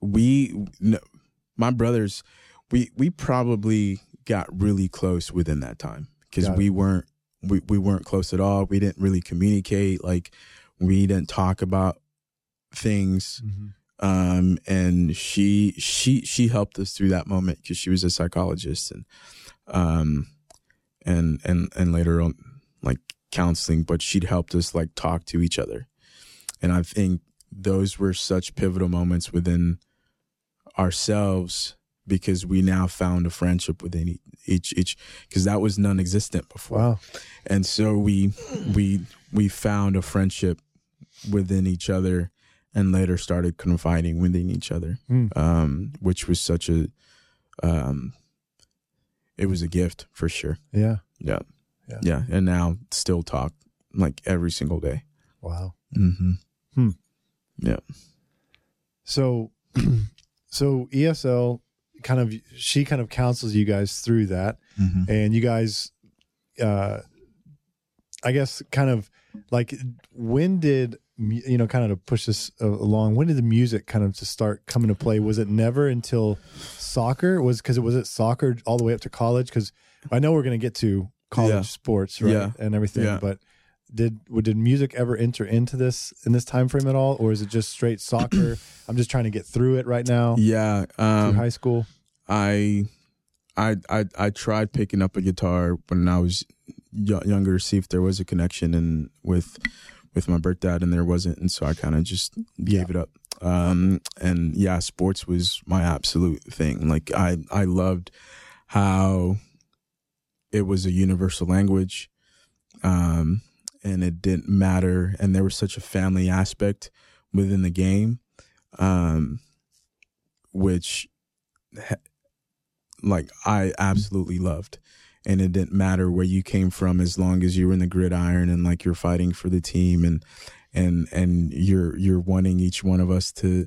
we no, my brothers we we probably got really close within that time because it. we weren't we, we weren't close at all. We didn't really communicate. Like we didn't talk about things um and she she she helped us through that moment because she was a psychologist and um and and and later on like counseling but she'd helped us like talk to each other and i think those were such pivotal moments within ourselves because we now found a friendship within each each because that was non-existent before Wow. and so we we we found a friendship within each other and later started confiding within each other Hmm. um which was such a um it was a gift for sure Yeah. yeah Yeah. yeah, and now still talk like every single day Wow. mm-hmm. yeah So, so ESL kind of she kind of counsels you guys through that, Mm-hmm. and you guys, uh, I guess, kind of like when did you know kind of to push this uh, along? When did the music kind of to start coming to play? Was it never until soccer? Was because it was it soccer all the way up to college? Because I know we're going to get to college Yeah. sports, right, Yeah. and everything, Yeah. but. Did did music ever enter into this in this time frame at all, or is it just straight soccer? I'm just trying to get through it right now yeah through um high school. I, I, I, I tried picking up a guitar when I was y- younger, to see if there was a connection and with, with my birth dad, and there wasn't, and so I kind of just gave it up. Um, and yeah, sports was my absolute thing. Like I, I loved how it was a universal language, um, and it didn't matter, and there was such a family aspect within the game, um, which like I absolutely loved. And it didn't matter where you came from as long as you were in the gridiron and like you're fighting for the team and and and you're you're wanting each one of us to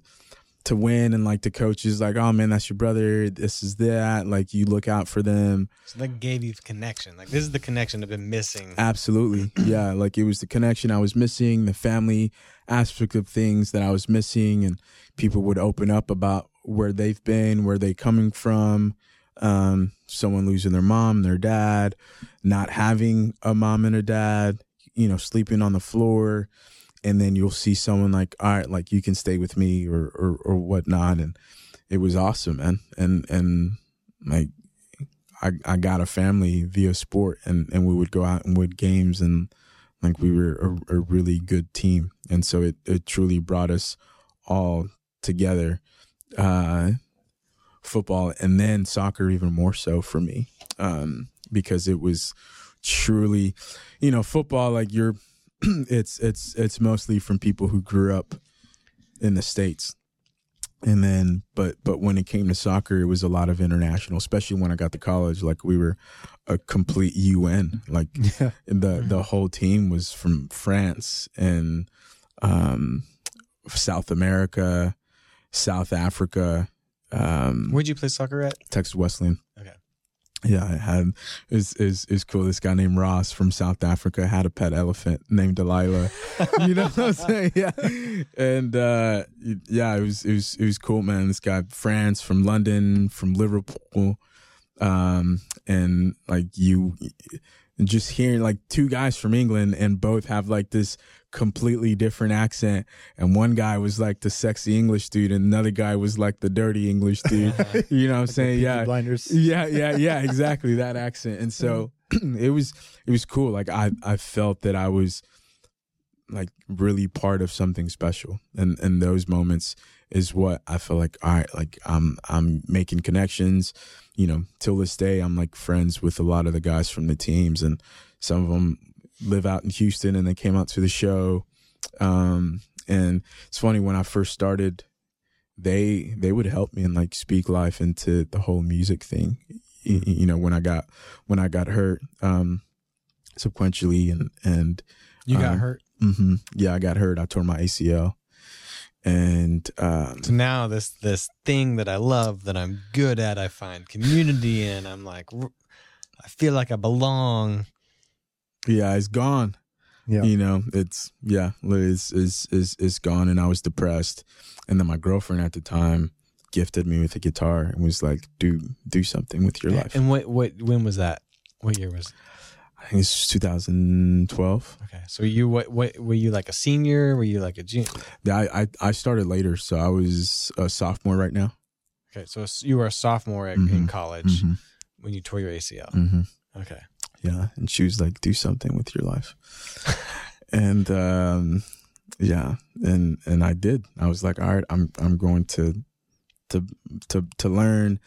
to win and like the coach is like, Oh man, that's your brother, this is that. Like you look out for them. So that gave you connection. Like this is the connection I've been missing. Absolutely. Yeah. Like it was the connection I was missing, the family aspect of things that I was missing, and people would open up about where they've been, where they coming from. Um, someone losing their mom, their dad, not having a mom and a dad, you know, sleeping on the floor. And then you'll see someone like, all right, like you can stay with me or or, or whatnot. And it was awesome, man. And and like I, I got a family via sport and, and we would go out and win games and like we were a, a really good team. And so it, it truly brought us all together. Uh, football and then soccer even more so for me. Um, because it was truly, you know, football, like you're, it's, it's, it's mostly from people who grew up in the States and then but but when it came to soccer it was a lot of international especially when i got to college like we were a complete un like Yeah. the the whole team was from france and um south america south africa um Where'd you play soccer at? texas wesleyan Okay. Yeah i had is is is cool this guy named ross from south africa had a pet elephant named delilah you know what I'm saying? Yeah. And uh yeah, it was it was it was cool, man. This guy France from London, from Liverpool. Um and like you just hearing like two guys from England and both have like this completely different accent and one guy was like the sexy English dude and another guy was like the dirty English dude. you know what I'm saying? Yeah blinders. yeah yeah yeah exactly that accent and so it was it was cool like i i felt that i was like really part of something special and and those moments is what i feel like all right like i'm i'm making connections you know till this day i'm like friends with a lot of the guys from the teams and some of them live out in houston and they came out to the show um and it's funny when i first started they they would help me and like speak life into the whole music thing y- y- you know when i got when i got hurt um sequentially and and You got Um, hurt. hmm yeah i got hurt i tore my acl and um So now this this thing that I love that I'm good at, I find community in. I'm like, I feel like I belong. Yeah it's gone Yeah. you know it's yeah it's is is is gone and i was depressed and then my girlfriend at the time gifted me with a guitar and was like do do something with your life And what what when was that? What year was? it? i think it's 2012 Okay, so you what what were you like a senior? Were you like a junior? yeah I, I i started later so i was a sophomore right now Okay, so you were a sophomore at, in Mhm. college Mhm. when you tore your ACL. hmm Okay, yeah and she was like do something with your life and um yeah and and i did i was like all right i'm i'm going to to to to learn.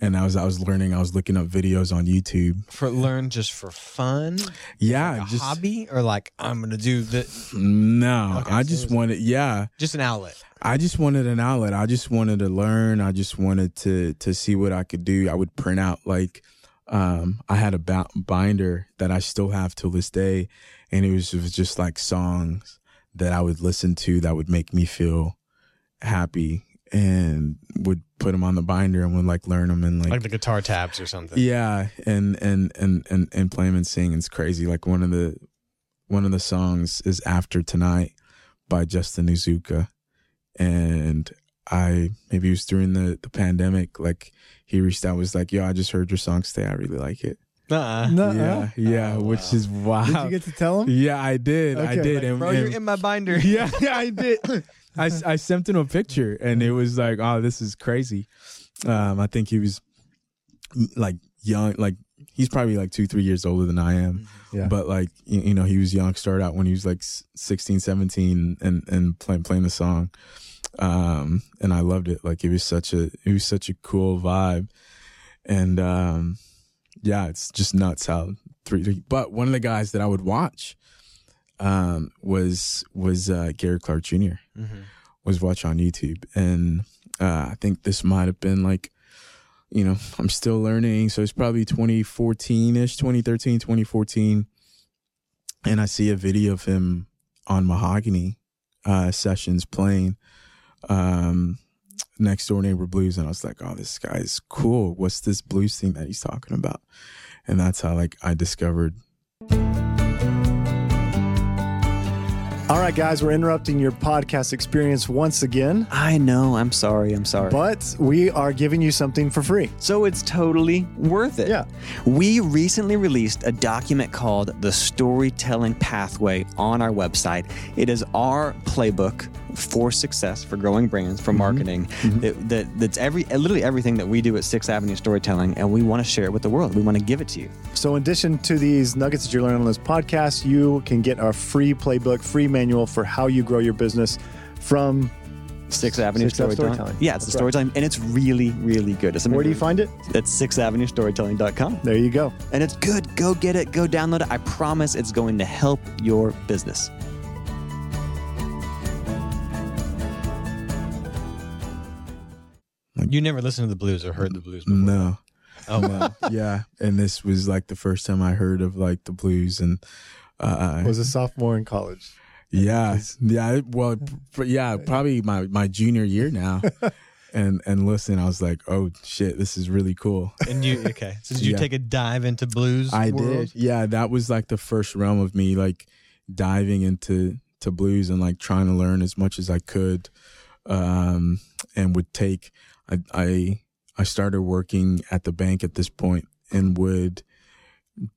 And I was I was learning. I was looking up videos on YouTube. For learn just for fun, Yeah, like a just hobby, or like I'm gonna do the no. Okay, I so just wanted. Yeah, just an outlet. I just wanted an outlet. I just wanted to learn. I just wanted to to see what I could do. I would print out like um I had a ba- binder that I still have till this day and it was, it was just like songs that I would listen to that would make me feel happy and would put them on the binder and would like learn them and like, like the guitar tabs or something. yeah and and and and and play 'em and sing it's crazy like one of the one of the songs is after tonight by Justin Nozuka and i maybe it was during the the pandemic like he reached out was like yo i just heard your song today i really like it Nuh-uh. Yeah yeah Oh, which wow. is wow Did you get to tell him? yeah i did i did Like, and, Bro, and- you're in my binder. yeah, yeah, I did. I, I sent him a picture and it was like, oh, this is crazy. Um, I think he was like young, like he's probably like two, three years older than I am. Yeah. But like, you, you know, he was young, started out when he was like s- 16, 17 and, and playing, playing the song. Um, and I loved it. Like it was such a, it was such a cool vibe. And, um, yeah, it's just nuts how three, but one of the guys that I would watch, um, was was uh, Gary Clark Jr. Mhm. was watch on YouTube, and uh, I think this might have been like, you know, I'm still learning, so it's probably 2014 ish, 2013, 2014, and I see a video of him on Mahogany uh, sessions playing um, Next Door Neighbor Blues, and I was like, oh, this guy is cool. What's this blues thing that he's talking about? And that's how like I discovered All right, guys, we're interrupting your podcast experience once again, I know. I'm sorry. I'm sorry. but we are giving you something for free. So it's totally worth it. Yeah. We recently released a document called The Storytelling Pathway on our website. It is our playbook for success, for growing brands, for mm-hmm. marketing. Mm-hmm. That, that, that's every literally everything that we do at Sixth Avenue Storytelling, and we want to share it with the world. We want to give it to you. So, in addition to these nuggets that you're learning on this podcast, you can get our free playbook, free manual for how you grow your business from Sixth Avenue Sixth Storytelling. Storytelling. Yeah, it's the That's right. storytelling, and it's really, really good. It's where do you find it? It's sixthavenuestorytelling.com. There you go. And it's good. Go get it. Go download it. I promise it's going to help your business. You never listened to the blues or heard the blues before. no. Oh, wow. No, yeah, and this was like the first time I heard of like the blues, and uh, Was a sophomore in college. yeah, yeah, well, yeah, probably my my junior year now, and and listen, I was like, oh shit, this is really cool. and you okay? So did you Yeah. take a dive into blues? I world? did, yeah, that was like the first realm of me like diving into to blues and like trying to learn as much as I could, um, and would take I I I started working at the bank at this point and would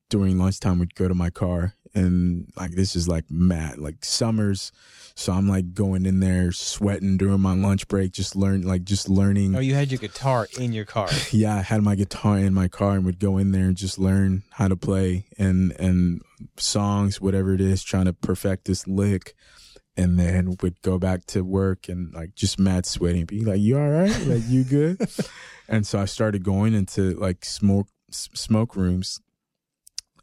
during lunchtime would go to my car and like this is like mad like summers. So i'm like going in there sweating during my lunch break just learn like just learning. Oh, you had your guitar in your car. yeah i had my guitar in my car and would go in there and just learn how to play and and songs whatever it is trying to perfect this lick and then would go back to work and like just mad sweating be like you all right? Like you good? And so i started going into like smoke s- smoke rooms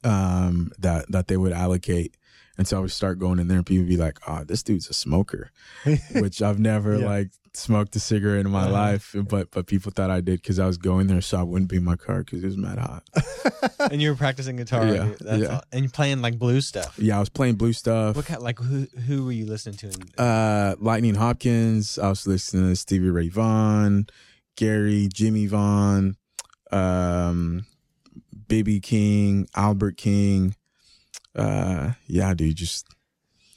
um that that they would allocate and so i would start going in there and people would be like oh this dude's a smoker which i've never Yeah. like smoked a cigarette in my Uh-huh. life but but people thought i did because i was going there so i wouldn't be in my car because it was mad hot and you were practicing guitar. Yeah, That's yeah. all- and you're playing like blues stuff. yeah i was playing blue stuff What kind? Like who? Who were you listening to? In, uh lightning hopkins i was listening to stevie ray vaughan gary jimmy vaughan um BB King albert king uh yeah dude just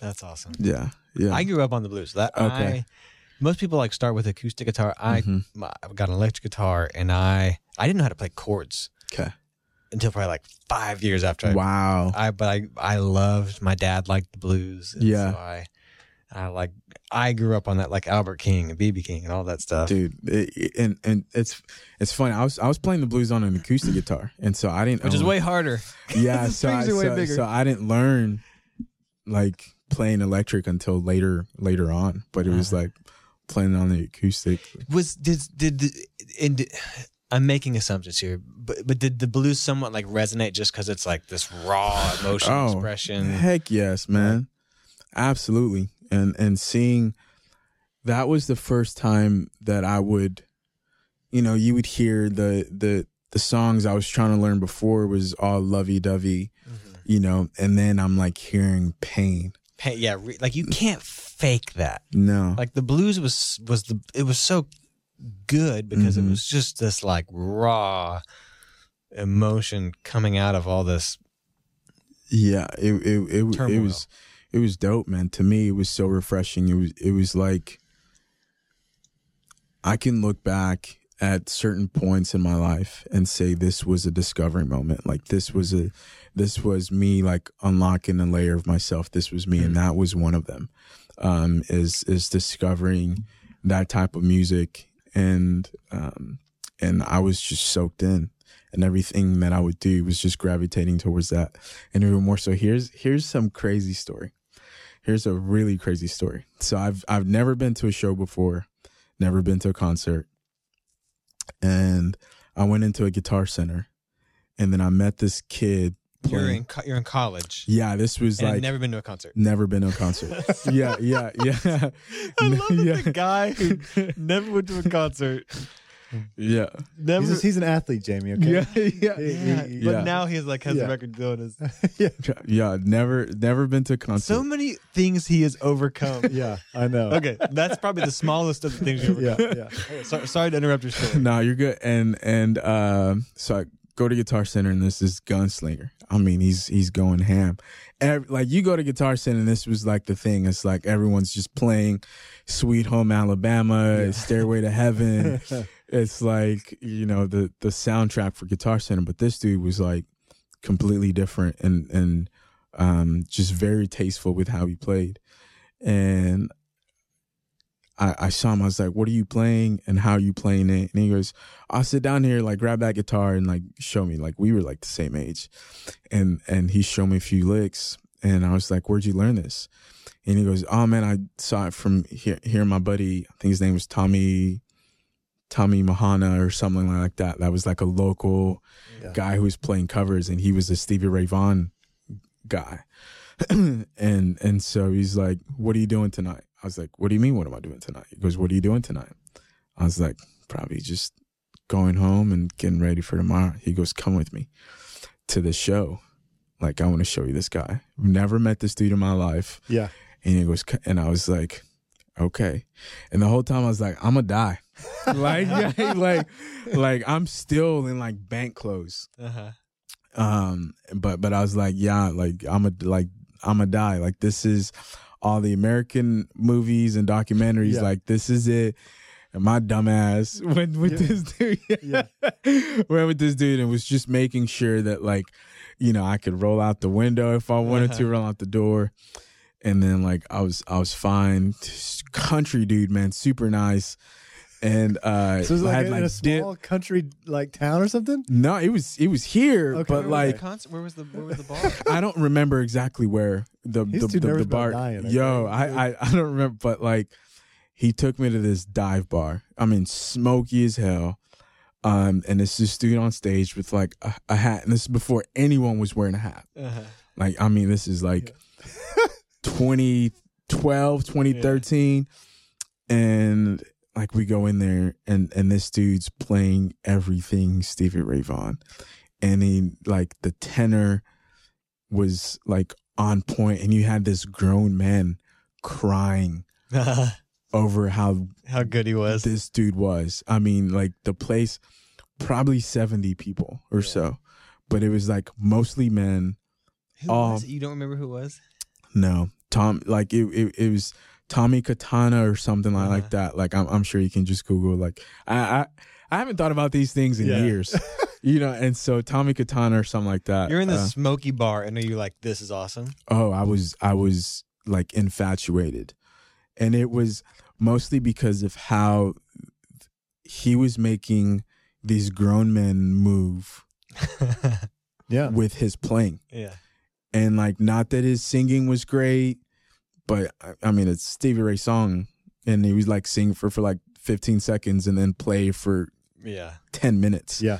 that's awesome. yeah yeah I grew up on the blues. That Okay. I, most people like start with acoustic guitar. I Mhm. my- I got an electric guitar, and I I didn't know how to play chords okay until probably like five years after. I, wow I but I I loved my dad liked the blues. Yeah. so I I like I grew up on that like Albert King and BB King and all that stuff. dude it, it- and and it's it's funny i was i was playing the blues on an acoustic guitar and so i didn't Which is way harder. yeah The so I, strings are way so, bigger. so I didn't learn like playing electric until later later on but it was Uh-huh. like playing on the acoustic. Was did did, did and did- I'm making assumptions here, but but did the blues somewhat like resonate just because it's like this raw emotion Oh, expression? Heck yes, man. Absolutely. And and seeing that was the first time that I would you know, you would hear the the the songs I was trying to learn before was all lovey dovey, Mm-hmm. you know, and then I'm like hearing pain. Hey, yeah, re- like you can't fake that. No. Like the blues was was the it was so good because Mhm. it was just this like raw emotion coming out of all this. Yeah, it it it, it was it was dope, man. To me, it was so refreshing. It was it was like I can look back at certain points in my life and say this was a discovery moment. Like this was a this was me like unlocking a layer of myself. This was me, and that was one of them. Um, is is discovering that type of music, and um, and I was just soaked in and everything that I would do was just gravitating towards that. And even more so, here's here's some crazy story. Here's a really crazy story. So I've I've never been to a show before, never been to a concert, and I went into a guitar center, and then I met this kid. You're in co- you're in college. yeah, this was and like never been to a concert. never been to a concert. yeah, yeah, yeah. I love that yeah. the guy who never went to a concert. Yeah, Never. He's, just- he's an athlete, Jamie. Okay. yeah, yeah. He- yeah, he- but yeah. now he's like has Yeah. a record doing his. yeah, yeah. Never, never been to a concert. So many things he has overcome. yeah, I know. okay, that's probably the smallest of the things you Yeah, overcome. yeah. Okay, sorry, sorry to interrupt your story. no, you're good. And and uh, so I go to Guitar Center, and this is Gunslinger. I mean, he's he's going ham. Ev- like you go to Guitar Center, and this was like the thing. It's like everyone's just playing "Sweet Home Alabama," "Stairway to Heaven." It's like you know the the soundtrack for Guitar Center. But this dude was like completely different and and um, just very tasteful with how he played. And I, I saw him. I was like, "What are you playing? And how are you playing it?" And he goes, "I'll sit down here, like grab that guitar and like show me." Like we were like the same age, and and he showed me a few licks, and I was like, "Where'd you learn this?" And he goes, "Oh man, I saw it from here. Here, my buddy. I think his name was Tommy, Tommy Mahana or something like that. That was like a local Yeah. guy who was playing covers, and he was a Stevie Ray Vaughan guy. and and so he's like, "What are you doing tonight?" I was like, "What do you mean? What am I doing tonight?" He goes, "What are you doing tonight?" I was like, "Probably just going home and getting ready for tomorrow." He goes, "Come with me to the show. Like, I want to show you this guy. I've never met this dude in my life." Yeah. And he goes, and I was like, okay. And the whole time I was like, I'm gonna die. like, yeah, like, like I'm still in like bank clothes. Uh-huh. Um, but but I was like, yeah, like I'm a like I'm gonna die. Like this is all the American movies and documentaries. Yeah. Like this is it. And my dumbass went with Yeah. this dude. Yeah. went with this dude and was just making sure that like, you know, I could roll out the window if I wanted to, Uh-huh. roll out the door. And then like I was I was fine. Country dude, man, super nice. And uh So it's I like had in like a dip- small country like town or something. no, it was it was here, Okay, but okay. like concert, where was the where was the bar? I don't remember exactly where the He's the, too the, nervous the about bar. dying, I Yo. I, I I don't remember, but like he took me to this dive bar. I mean, smoky as hell. Um, and it's this dude on stage with like a, a hat, and this is before anyone was wearing a hat. Uh-huh. Like, I mean, this is like 2012, 2013. And like we go in there and and this dude's playing everything Stevie Ray Vaughan. And he like the tenor was like on point and you had this grown man crying over how How good he was. this dude was. I mean, like the place, probably 70 people or Yeah. so, but it was like mostly men. Who um, was it? You don't remember who it was? No, Tom, like it, it, it was Tommy Katana or something like, Uh-huh. like that. Like I'm, I'm sure you can just Google. Like I, I, I haven't thought about these things in Yeah. years, you know. And so Tommy Katana or something like that. You're in the uh, smoky bar, and are you like, this is awesome? oh, I was, I was like infatuated, and it was mostly because of how he was making these grown men move Yeah. with his playing. yeah. and like not that his singing was great but I- i mean it's stevie ray song and he was like sing for for like 15 seconds and then play for Yeah. 10 minutes. Yeah.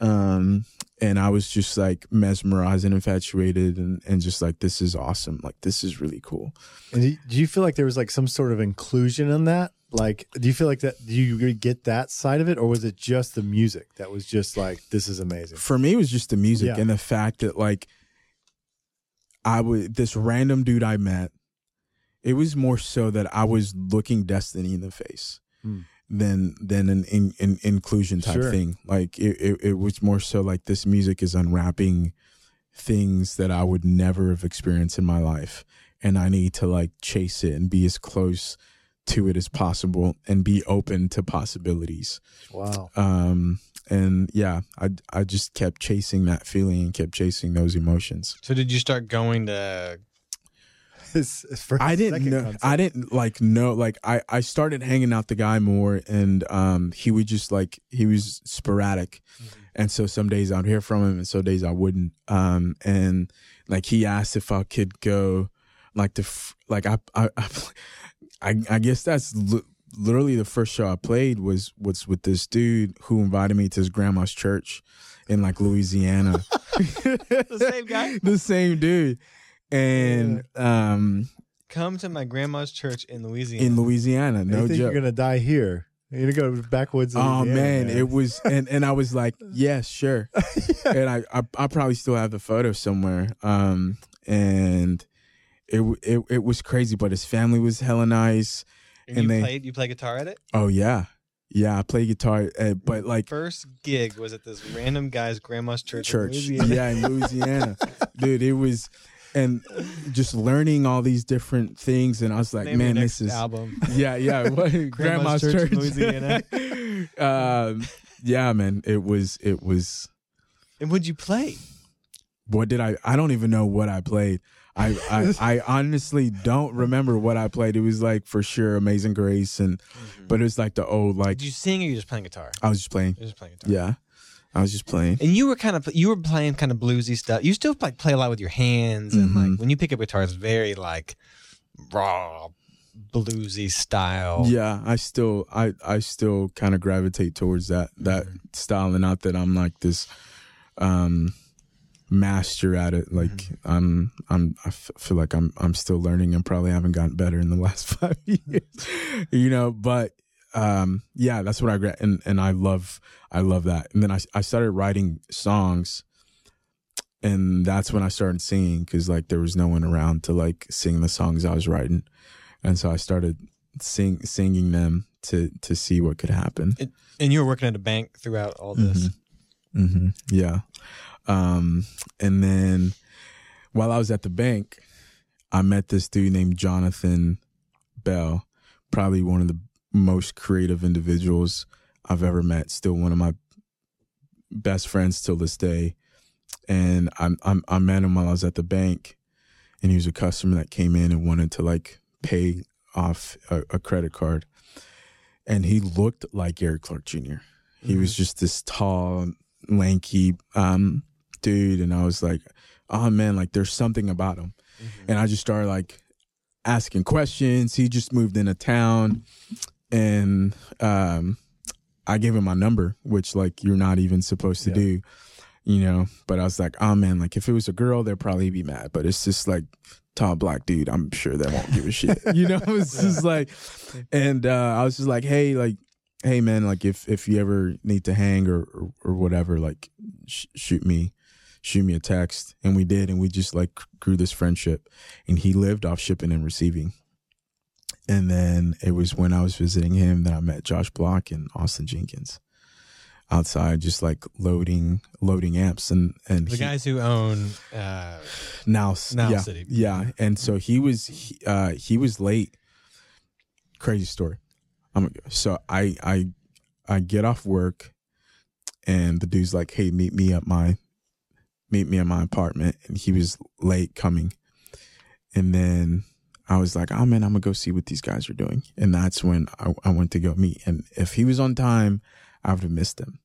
Um, and I was just like mesmerized and infatuated and, and just like, this is awesome. Like, this is really cool. And do do you feel like there was like some sort of inclusion in that? Like, do you feel like that? Do you get that side of it, or was it just the music that was just like, this is amazing? For me, it was just the music Yeah. and the fact that like I would, this random dude I met, it was more so that I was looking destiny in the face. Hmm. Than than an in, in, inclusion type Sure. thing. Like it, it, it was more so like this music is unwrapping things that I would never have experienced in my life. And I need to like chase it and be as close to it as possible and be open to possibilities. Wow. Um and yeah, I I just kept chasing that feeling and kept chasing those emotions. So did you start going to? His, his first, I didn't know concert. I didn't like know like I I started hanging out the guy more and um he would just like he was sporadic. And so some days I'd hear from him and some days I wouldn't. Um and like he asked if I could go like the like I I I, I, I guess that's li- literally the first show I played was was with this dude who invited me to his grandma's church in like Louisiana. The same guy? the same dude. And um Come to my grandma's church in Louisiana. in Louisiana, No you think joke. you're gonna die here. You're gonna go backwoods. Oh Louisiana, man, it was and and I was like, yes, sure. And I, I I probably still have the photo somewhere. Um and it w- it it was crazy, but his family was hella nice. and, and you they- played. You play guitar at it. Oh yeah. Yeah, I play guitar, uh, but like First gig was at this random guy's grandma's church. in church. Louisiana. Yeah, in Louisiana. Dude, it was and just learning all these different things and I was like, Name man, this is album. yeah, yeah. What, grandma's, Church church, Louisiana. um, yeah, man. It was. It was. And would you play? What did I? I don't even know what I played. I, I, I honestly don't remember what I played. It was like for sure Amazing Grace, and but it was like the old like Did you sing or you just playing guitar? I was just playing. You're just playing guitar. Yeah, I was just playing. And you were kind of you were playing kind of bluesy stuff. You still like play a lot with your hands, and like Mhm. when you pick up guitar, it's very like raw bluesy style. Yeah, I still I I still kind of gravitate towards that that style, and not that I'm like this um master at it. Like I'm I'm I f- feel like I'm I'm still learning and probably haven't gotten better in the last five years, you know. But um yeah, that's what I gra- and and I love I love that. And then I I started writing songs. And that's when I started singing because like there was no one around to like sing the songs I was writing, and so I started sing singing them to to see what could happen. And you were working at a bank throughout all this. hmm Yeah, um, and then while I was at the bank, I met this dude named Jonathan Bell, probably one of the most creative individuals I've ever met. Still one of my best friends till this day. And I, I, I met him while I was at the bank, and he was a customer that came in and wanted to like pay off a, a credit card, and he looked like Gary Clark Jr. He was just this tall, lanky um, dude, and I was like, "Oh man, like there's something about him." And I just started like asking questions. He just moved into town, and um, I gave him my number, which like you're not even supposed to Yeah. do, you know. But I was like, "Oh man, like if it was a girl, they'd probably be mad." But it's just like tall black dude. I'm sure they won't give a shit, you know. It's just like, and uh, I was just like, "Hey, like." Hey man, like if if you ever need to hang or or, or whatever, like sh- shoot me, shoot me a text, and we did, and we just like grew this friendship, and he lived off shipping and receiving, and then it was when I was visiting him that I met Josh Block and Austin Jenkins outside, just like loading loading amps, and and The he- guys who own uh, now, Now yeah, City. yeah, and so he was he, uh, he was late. Crazy story. I'm so I I I get off work, and the dude's like, "Hey, meet me at my meet me at my apartment," and he was late coming, and then I was like, "Oh man, I'm gonna go see what these guys are doing," and that's when I, I went to go meet. And if he was on time, I would have missed him.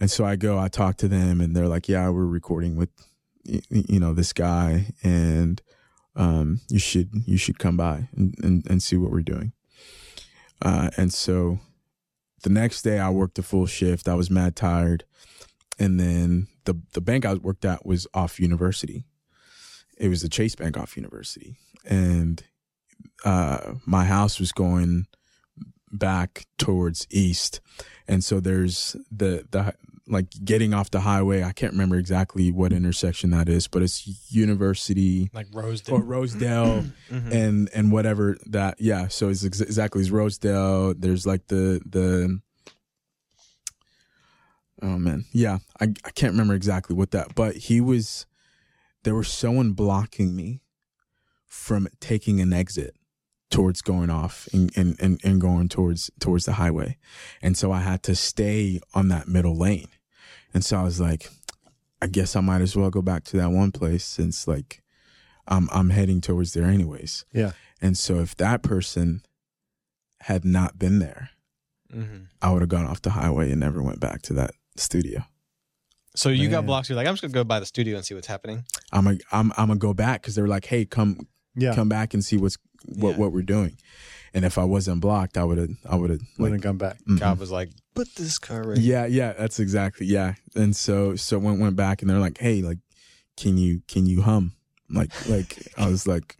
And so I go, I talk to them, and they're like, "Yeah, we're recording with you know this guy and um you should you should come by and, and, and see what we're doing Uh, and so the next day I worked a full shift. I was mad tired. And then the the bank I worked at was off university. It was the Chase Bank off university. And uh, my house was going back towards east. And so there's the the like getting off the highway. I can't remember exactly what intersection that is, but it's University Like Rosedale. or Rosedale Mhm. and and whatever that yeah so it's ex- exactly it's rosedale there's like the the oh man yeah I, I can't remember exactly what that but he was there was someone blocking me from taking an exit towards going off and, and, and, and going towards towards the highway and so i had to stay on that middle lane and so i was like i guess i might as well go back to that one place since like i'm i'm heading towards there anyways Yeah. and so if that person had not been there, Mhm. I would have gone off the highway and never went back to that studio. So you got Man. blocked. You're like, I'm just gonna go by the studio and see what's happening. I'm a, I'm I'm gonna go back because they were like, hey, come Yeah. come back and see what's what Yeah. what we're doing. And if I wasn't blocked, I would have I would have Wouldn't like have come back. God was like, put this car right. yeah yeah that's exactly yeah. And so so went went back and they're like, hey, like, can you can you hum like like I was like,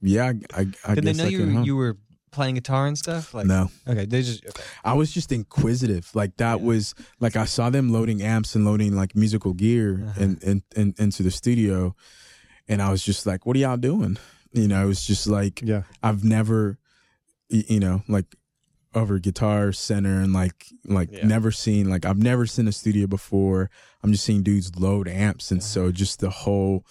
yeah, I I Did they know I you hum. you were playing guitar and stuff? Like, no. Okay, they just okay. I was just inquisitive. Like that Yeah. was like I saw them loading amps and loading like musical gear Uh-huh. and, and, and into the studio, and I was just like, "What are y'all doing?" You know, it was just like Yeah. I've never, you know, like over guitar center and like like Yeah. never seen like I've never seen a studio before. I'm just seeing dudes load amps, and so Uh-huh. just the whole.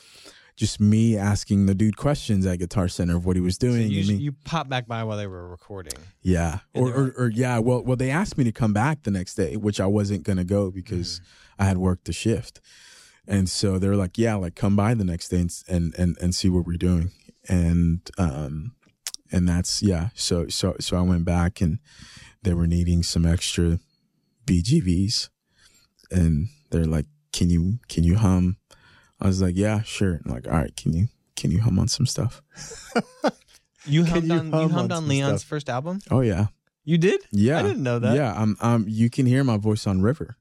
Just me asking the dude questions at Guitar Center of what he was So doing. you, and me, you pop back by while they were recording. yeah, or, they or or yeah. Well, well, they asked me to come back the next day, which I wasn't gonna go because Mm-hmm. I had worked the shift, and so they were like, "Yeah, like come by the next day and and and, and see what we're doing." And um, and that's yeah. So so so I went back and they were needing some extra BGVs, and they're like, "Can you can you hum?" I was like, "Yeah, sure." And like, all right, can you can you hum on some stuff? You hummed you on you hummed on on Leon's stuff? first album. Oh yeah, You did? yeah. I didn't know that. Yeah, I'm. Um, you can hear my voice on River,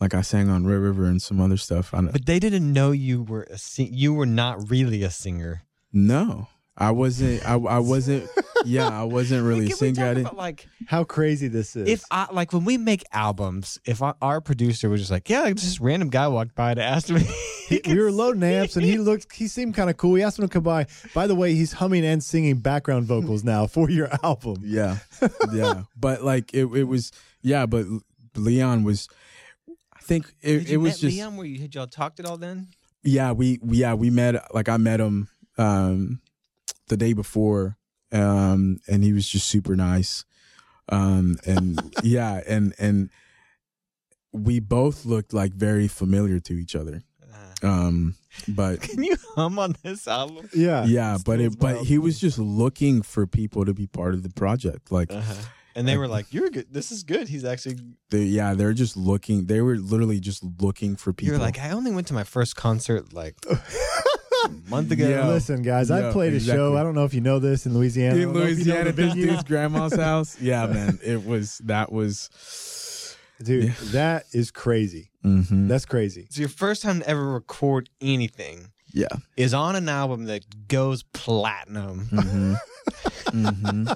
like I sang on Red River and some other stuff. I don't, But they didn't know you were a sing- you were not really a singer. No, I wasn't. I, I wasn't. Yeah, I wasn't really a Can we singer. talk I didn't. about, like How crazy this is. if I like when we make albums, if I, our producer was just like, yeah, like, this random guy walked by to ask me, He- we were loading amps and he looked he seemed kind of cool. We asked him to come by. By the way, he's humming and singing background vocals now for your album. Yeah, yeah. But like it, it was. Yeah, but Leon was. I think it, Did it you was just. Leon where you had y'all talked it all then? yeah we we- yeah we met like i met him um the day before um and he was just super nice um and yeah and and we both looked like very familiar to each other Uh, um but can you hum on this album? Yeah. yeah but it but he was just looking for people to be part of the project like Uh-huh. And they were like, "You're good. This is good." He's actually. they yeah they're just looking they were literally just looking for people You're like, I only went to my first concert like a month ago. Yeah. Listen, guys, Yeah, I've played a show. I don't know if you know this in Louisiana. In don't know if you know louisiana the this dude's grandma's house yeah man it was that was Dude, Yeah. that is crazy. mhm. That's crazy. So your first time to ever record anything yeah is on an album that goes platinum. Mm-hmm. mm-hmm.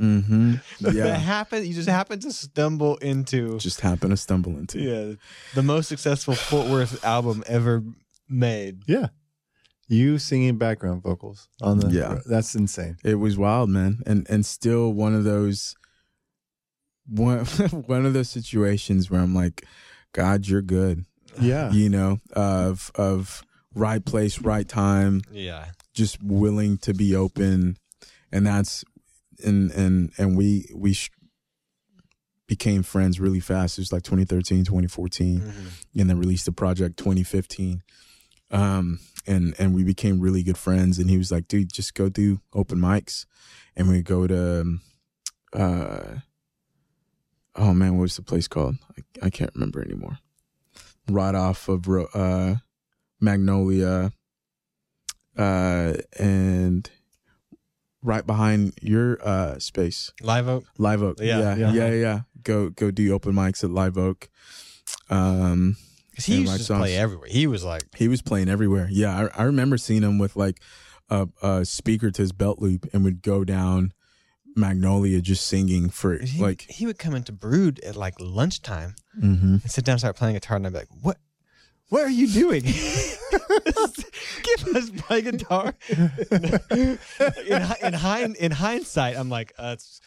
Mm-hmm. Yeah. That Yeah. happened. You just happened to stumble into Just happened to stumble into. yeah the most successful Fort Worth album ever made. Yeah. You singing background vocals on the Yeah. That's insane. It was wild, man. And and still one of those one one of those situations where I'm like, God, you're good. Yeah. You know, of of right place, right time, Yeah. just willing to be open. And that's and and and we we sh- became friends really fast. It was like 2013, 2014. Mm-hmm. and then released the project 2015 um and and we became really good friends and he was like dude just go do open mics and we go to um, uh oh man what was the place called i, I can't remember anymore right off of uh magnolia uh and right behind your uh space, Live Oak. Live Oak. Yeah. yeah, Yeah. yeah, yeah. Go go do open mics at Live Oak. Um, Because he used to songs. play everywhere. He was like, he was playing everywhere. Yeah, I, I remember seeing him with like a, a speaker to his belt loop and would go down Magnolia just singing for he, like. he would come into Brewed at like lunchtime hmm and sit down and start playing guitar, and I'd be like, "What? What are you doing? Give us my guitar." in, in, in hindsight, I'm like, uh, it's,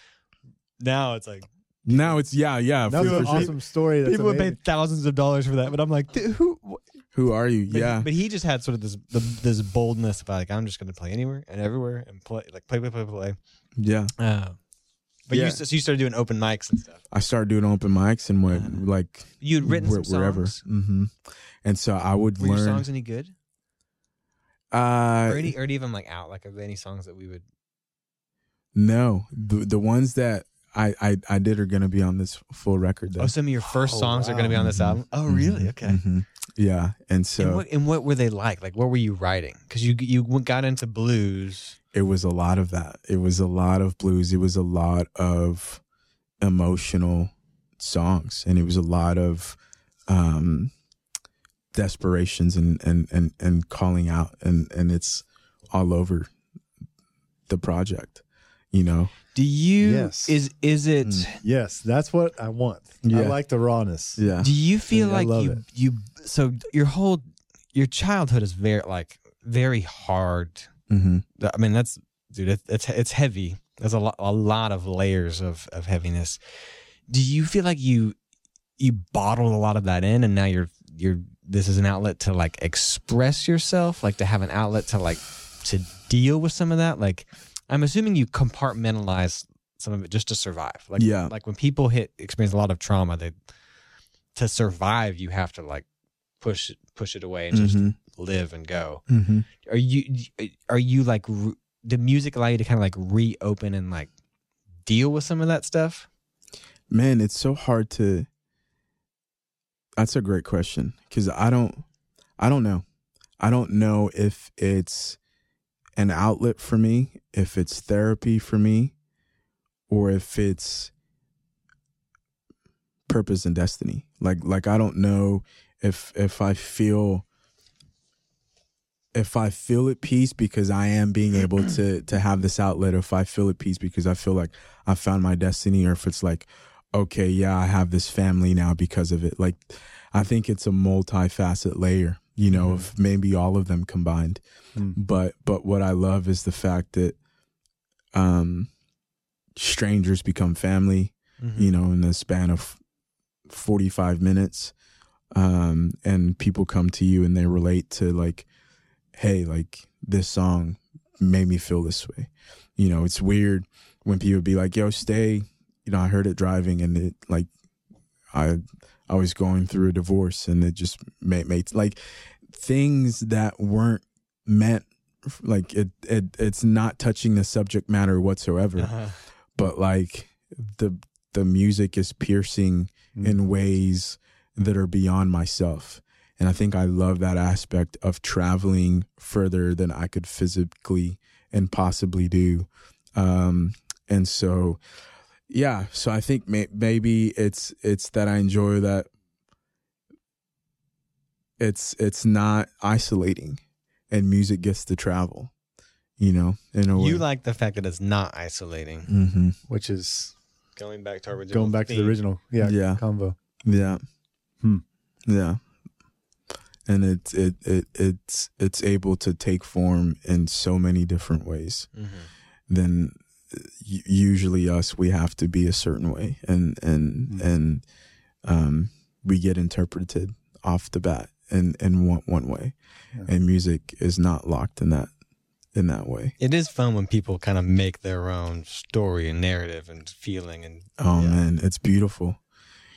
now it's like Now it's yeah, yeah. That's for- an sure. awesome story. That's people would amazing. pay thousands of dollars for that, but I'm like, "Dude, who? wh-" Who are you? But yeah, he, but he just had sort of this the, this boldness about like I'm just going to play anywhere and everywhere and play like play play play play. yeah. Uh, but Yeah. you, so you started doing open mics and stuff. I started doing open mics and what Uh, like You'd written where- some wherever. songs. hmm And so I would Were your learn. songs any good? uh, or any or even like out like of any songs that we would no, the the ones that I I, I did are gonna be on this full record. Though. oh some of your first Oh, songs are going to be on this album oh really Mhm. okay Mhm. Yeah, and so and what and what were they like like what were you writing because you you got into blues it was a lot of that. It was a lot of blues. It was a lot of emotional songs, and it was a lot of um, desperations and and and and calling out, and and it's all over the project. You know, do you Yes. is is it Mm. Yes, that's what I want. I like the rawness. yeah, do you feel I like you it. you so your whole your childhood is very like very hard hmm I mean, that's dude. It, it's it's heavy. There's a lot a lot of layers of of heaviness. Do you feel like you you bottled a lot of that in, and now you're you're this is an outlet to like express yourself, like to have an outlet to like to deal with some of that. Like, I'm assuming you compartmentalize some of it just to survive. Like, Yeah. like when people hit experience a lot of trauma, they to survive, you have to like push it push it away and just Mhm. live and go hmm are you are you like re- did music allow you to kind of like reopen and like deal with some of that stuff man, it's so hard to. That's a great question because I don't, I don't know, I don't know if it's an outlet for me, if it's therapy for me, or if it's purpose and destiny. Like, like I don't know if if I feel if I feel at peace because I am being able to to have this outlet, or if I feel at peace because I feel like I found my destiny, or if it's like, okay, yeah, I have this family now because of it. Like, I think it's a multifaceted layer, you know, of maybe all of them combined. Mm. But but what I love is the fact that um strangers become family, you know, in the span of 45 minutes. Um, and people come to you and they relate to like, hey, like this song made me feel this way. You know, it's weird when people be like, yo, stay. You know, I heard it driving and it like, I, I was going through a divorce and it just made, made like things that weren't meant like it, it, it's not touching the subject matter whatsoever. Uh-huh. but like the the music is piercing Mm. in ways that are beyond myself. And i think i love that aspect of traveling further than i could physically and possibly do. Um and so yeah so i think may- maybe it's it's that i enjoy that. It's it's not isolating and music gets to travel you know in a way you like the fact that it's not isolating hmm which is going back to our original going back to the original, yeah, Yeah. combo. Yeah. Hmm. Yeah. And it's it, it it's it's able to take form in so many different ways. Mhm. Then uh, usually us we have to be a certain way and and Hmm. and um we get interpreted off the bat in in one one way. Yeah. And music is not locked in that in that way. it is fun when people kind of make their own story and narrative and feeling and Oh Yeah. man, it's beautiful.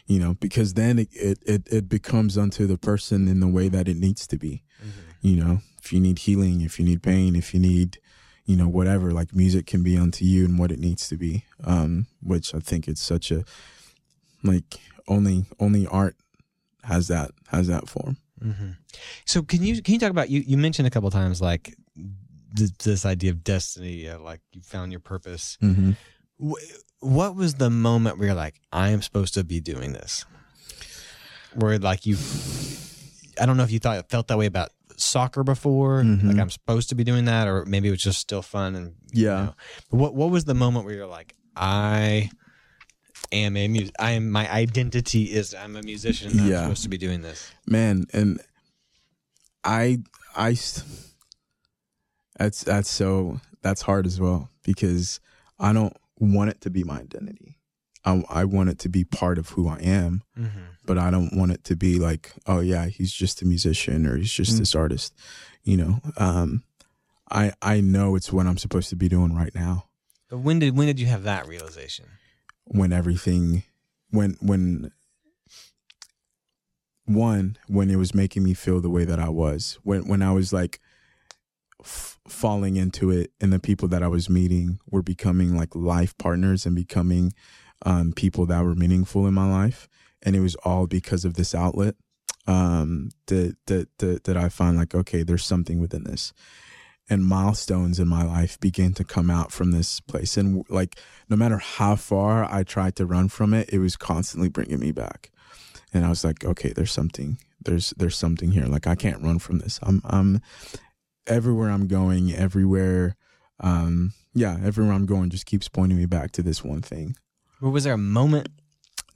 You know, because then it, it, it, it becomes unto the person in the way that it needs to be. You know, if you need healing, if you need pain, if you need, you know, whatever, like music can be unto you and what it needs to be. Um, which I think it's such a like only only art has that has that form. Hmm So can you can you talk about you? You mentioned a couple times like th- this idea of destiny, uh, like you found your purpose. Mm-hmm. Wh- what was the moment where you're like, I am supposed to be doing this? Where like you, I don't know if you thought felt that way about soccer before, Mhm. like I'm supposed to be doing that, or maybe it was just still fun and you Yeah. know. But what what was the moment where you're like, I am a mus I am my identity is I'm a musician. and I'm Yeah. supposed to be doing this. man and I I that's that's so that's hard as well because i don't want it to be my identity i, I want it to be part of who i am Mm-hmm. but i don't want it to be like oh yeah he's just a musician or he's just Mm. this artist you know um i i know it's what i'm supposed to be doing right now But when did when did you have that realization? When everything when when one when it was making me feel the way that I was when when I was like f- falling into it and the people that I was meeting were becoming like life partners and becoming um, people that were meaningful in my life. And it was all because of this outlet um, that, that that that I find like okay there's something within this and milestones in my life began to come out from this place and like no matter how far I tried to run from it, it was constantly bringing me back. And I was like, okay, there's something. There's there's something here. Like I can't run from this. I'm I'm everywhere I'm going, everywhere um yeah, everywhere I'm going just keeps pointing me back to this one thing. Or was there a moment?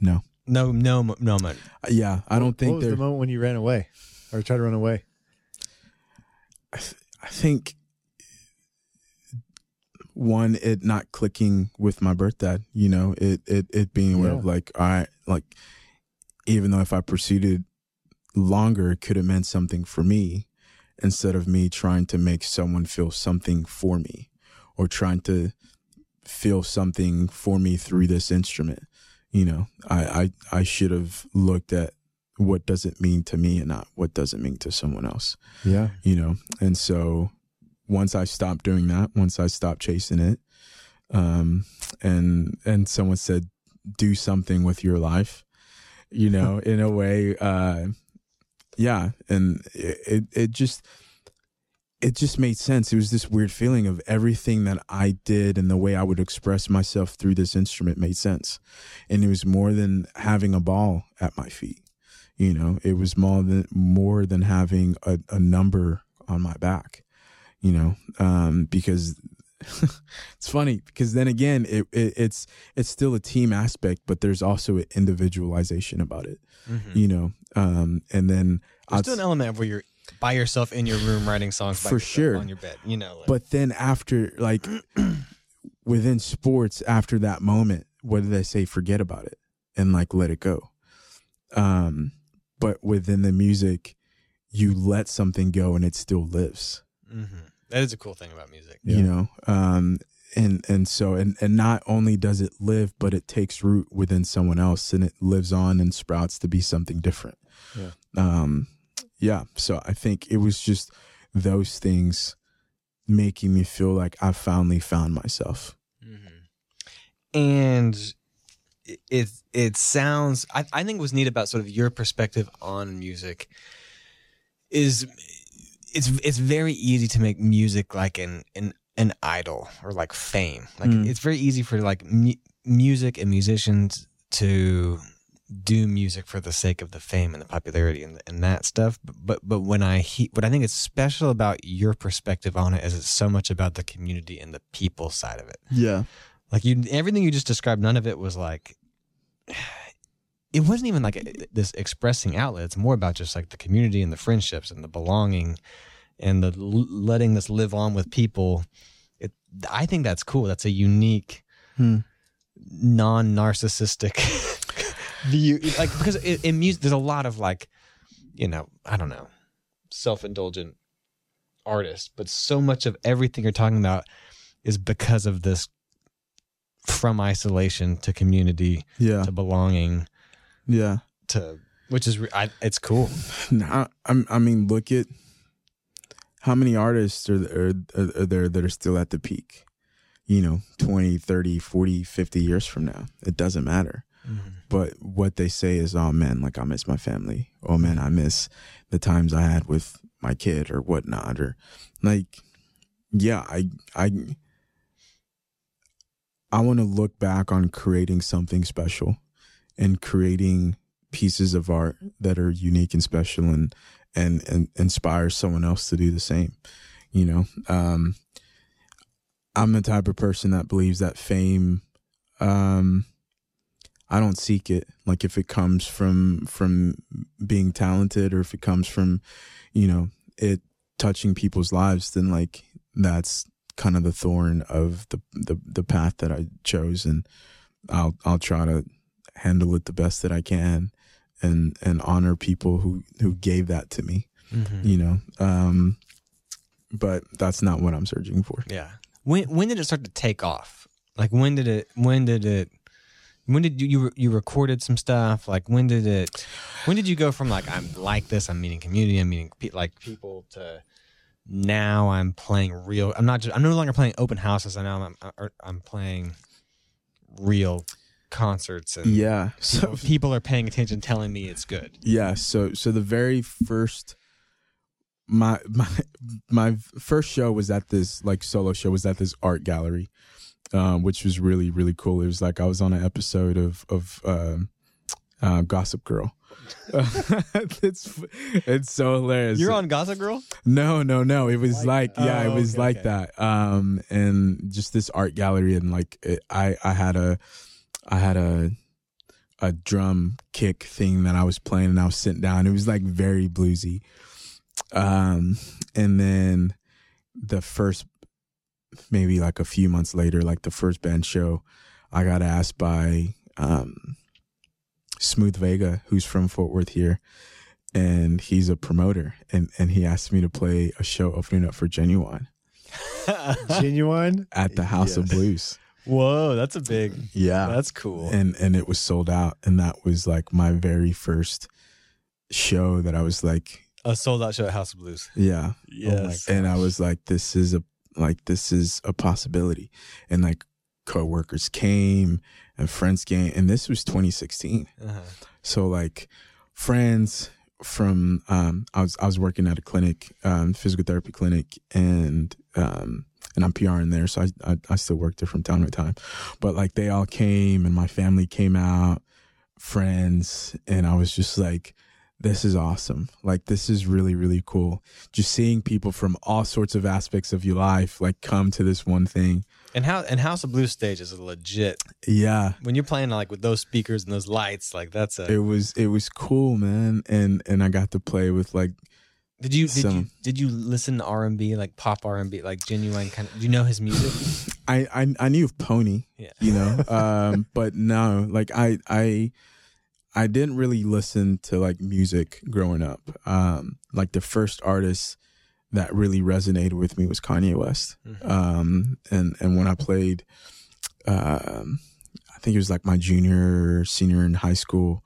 No. No, no, no moment. Uh, Yeah, I don't What think was there the moment when you ran away or tried to run away? I, think one it not clicking with my birth dad you know it it it being aware of like i like even though if i proceeded longer it could have meant something for me instead of me trying to make someone feel something for me or trying to feel something for me through this instrument you know? I i, I should have looked at what does it mean to me and not what does it mean to someone else Yeah. you know? And so once i stopped doing that once i stopped chasing it um and and someone said do something with your life you know in a way uh yeah. And it, it it just it just made sense. It was this weird feeling of everything that i did and the way i would express myself through this instrument made sense. And it was more than having a ball at my feet you know it was more than more than having a, a number on my back you know um because it's funny because then again it, it it's it's still a team aspect but there's also an individualization about it Mm-hmm. you know um and then There's I'd still an element of where you're by yourself in your room writing songs For sure. on your bed. You know, like, But then after, like, within sports, after that moment, what did they say? Forget about it and like let it go. Um, but within the music, you let something go and it still lives. Mhm. that is a cool thing about music. You know, um, and and so and and not only does it live, but it takes root within someone else and it lives on and sprouts to be something different. Yeah. Um, yeah. So I think it was just those things making me feel like I finally found myself. Mm-hmm. And it- it sounds. I, I think what's neat about sort of your perspective on music is it's it's very easy to make music like an an an idol or like fame. Like Mm. it's very easy for like mu- music and musicians to do music for the sake of the fame and the popularity and, and that stuff. But, but but when I he, what I think is special about your perspective on it is it's so much about the community and the people side of it. Yeah. Like you, everything you just described, none of it was like. It wasn't even like this expressing outlet. It's more about just like the community and the friendships and the belonging, and the l- letting this live on with people. It, I think that's cool. That's a unique, Hmm. non-narcissistic view. Like because in, in music, there's a lot of like, you know, I don't know, self-indulgent artists, but so much of everything you're talking about is because of this from isolation to community Yeah. to belonging Yeah. to which is I, it's cool I'm, I mean, look at how many artists are, are, are there that are still at the peak, you know, 20, 30, 40, 50 years from now. It doesn't matter. Mm-hmm. But what they say is, oh man, like I miss my family. Oh man, I miss the times I had with my kid or whatnot. Or like, yeah, I I I want to look back on creating something special and creating pieces of art that are unique and special and and and inspire someone else to do the same. You know, um, I'm the type of person that believes that fame. Um, I don't seek it. Like if it comes from from being talented, or if it comes from, you know, it touching people's lives, then like that's kind of the thorn of the the the path that I chose, and I'll I'll try to handle it the best that I can, and and honor people who who gave that to me. Mm-hmm. You know, um, but that's not what I'm searching for. Yeah. When when did it start to take off? Like when did it? When did it? When did you you, you recorded some stuff? Like when did it? When did you go from like I'm like this? I'm meeting community. I'm meeting pe- like people to now I'm playing real. I'm not just. I'm no longer playing open houses. I know I'm I'm, I'm playing real concerts and Yeah. So people, people are paying attention, telling me it's good. Yeah, so so the very first my my my first show was at this like solo show was at this art gallery, um, which was really really cool. It was like I was on an episode of of um, uh, Gossip Girl. it's it's so hilarious. You're on Gossip Girl. No, no, no. It was like, that. yeah, Oh, it was okay, like okay. that. Um, and just this art gallery, and like it, I, I had a, I had a, a drum kick thing that I was playing, and I was sitting down. It was like very bluesy. Um, and then the first, maybe like a few months later, like the first band show, I got asked by um, Smooth Vega, who's from Fort Worth here and he's a promoter and and he asked me to play a show opening up for Ginuwine Ginuwine. at the House of Blues. Whoa, that's a big. Yeah. That's cool. and and it was sold out and that was like my very first show that I was like, a sold out show at House of Blues. yeah. Oh yes. And I was like this is a like this is a possibility. And like coworkers came and friends came and this was 2016. Uh-huh. So like friends from um I was I was working at a clinic, um, physical therapy clinic and um and I'm PRN there, so I, I I still work there from time to time. But like they all came and my family came out, friends, and I was just like this is awesome. Like this is really really cool. Just seeing people from all sorts of aspects of your life like come to this one thing. And how and House of Blues stage is legit. Yeah. When you're playing like with those speakers and those lights, like that's a. It was it was cool, man. And and I got to play with like did you did you did you listen to R and B like pop R and B like Ginuwine kind of? Do you know his music? I, I I knew of Pony, Yeah. you know, um, but no, like I I I didn't really listen to like music growing up. Um, like the first artist that really resonated with me was Kanye West. Mhm. Um, and and when I played, um, I think it was like my junior senior in high school.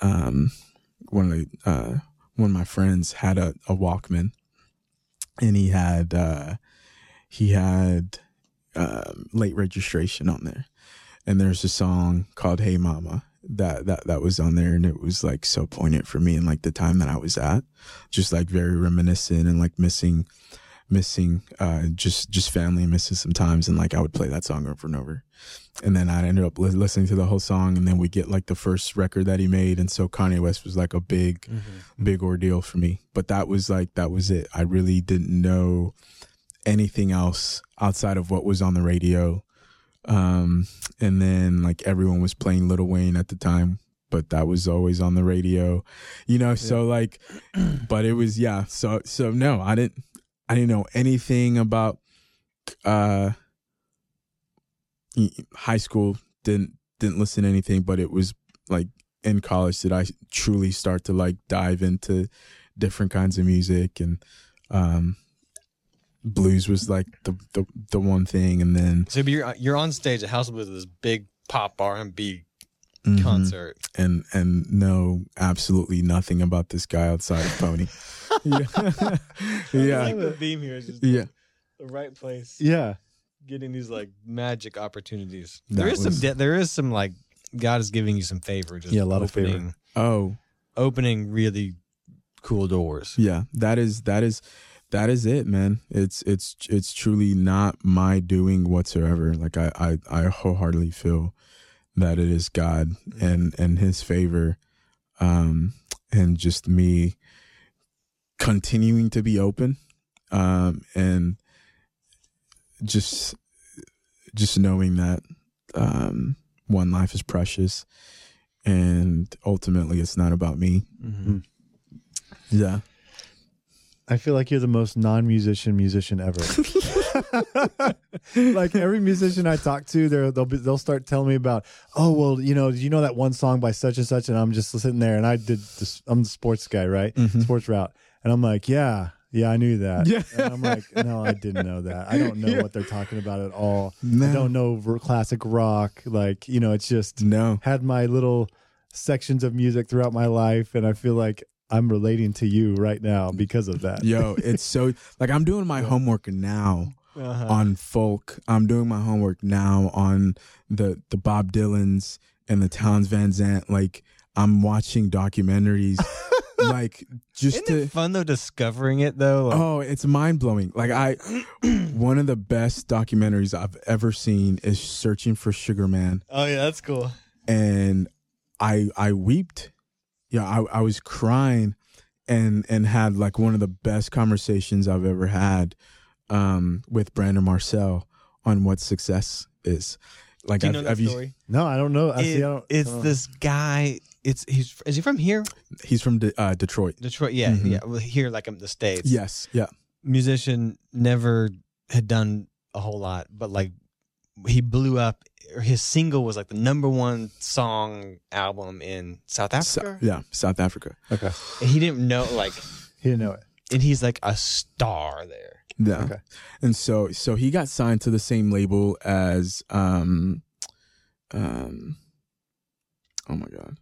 Um, one of the uh, one of my friends had a, a Walkman, and he had uh, he had um, late registration on there, and there's a song called "Hey Mama" that that that was on there, and it was like so poignant for me and like the time that I was at, just like very reminiscent and like missing, missing uh, just just family and missing some times, and like I would play that song over and over, and then I ended up li- listening to the whole song, and then we get like the first record that he made, and so Kanye West was like a big Mm-hmm. big ordeal for me. But that was like that was it. I really didn't know anything else outside of what was on the radio. Um, and then like everyone was playing Lil Wayne at the time, but that was always on the radio, you know. So like, but it was yeah. So so no, I didn't I didn't know anything about uh high school. Didn't didn't listen to anything, but it was like in college did I truly start to like dive into different kinds of music and um blues was like the the, the one thing and then So you're you're on stage at House of Blues with this big pop R and B mhm, concert. and and know absolutely nothing about this guy outside of Pony. yeah. yeah. the theme here is just Yeah. the right place. Yeah. Getting these like magic opportunities. That there is was- some. De- there is some like God is giving you some favor. Just Yeah, a lot of favor. Oh, Opening really cool doors. yeah. That is that is that is it, man. It's it's it's truly not my doing whatsoever. Like I I, I wholeheartedly feel that it is God and and His favor, um, and just me continuing to be open, um, and just just knowing that um, one life is precious, and ultimately it's not about me. Mm-hmm. Yeah. I feel like you're the most non-musician musician ever. like every musician I talk to, they're, they'll be, they'll start telling me about, oh well, you know, did you know that one song by such and such, and I'm just sitting there, and I did this. I'm the sports guy, right? Mhm. Sports route, and I'm like, yeah, yeah, I knew that. Yeah. and I'm like, no, I didn't know that. I don't know Yeah. what they're talking about at all. I don't know classic rock. Like, you know, it's just No. had my little sections of music throughout my life, and I feel like I'm relating to you right now because of that. Yo, it's so like I'm doing my homework now Uh-huh. on folk. I'm doing my homework now on the the Bob Dylans and the Townes Van Zandt. Like I'm watching documentaries, like just Isn't to. it fun though discovering it though? Like, Oh, it's mind blowing. Like I, one of the best documentaries I've ever seen is Searching for Sugar Man, oh yeah, that's cool. and I I weeped. Yeah, I I was crying, and and had like one of the best conversations I've ever had, um, with Brandon Marcel on what success is. Like, Do you I've- know that have you- No, I don't know. I It- see. I don't, it's I this guy. It's he's is he from here? he's from De- uh, Detroit. Detroit. Yeah, Mhm. yeah. Well, here, like in the states. Yes, yeah, musician never had done a whole lot, but like he blew up. Or his single was like the number one song album in South So- Africa. yeah, South Africa. Okay. And he didn't know like, He didn't know it. and he's like a star there. Yeah. Okay. And so so he got signed to the same label as um um oh my god.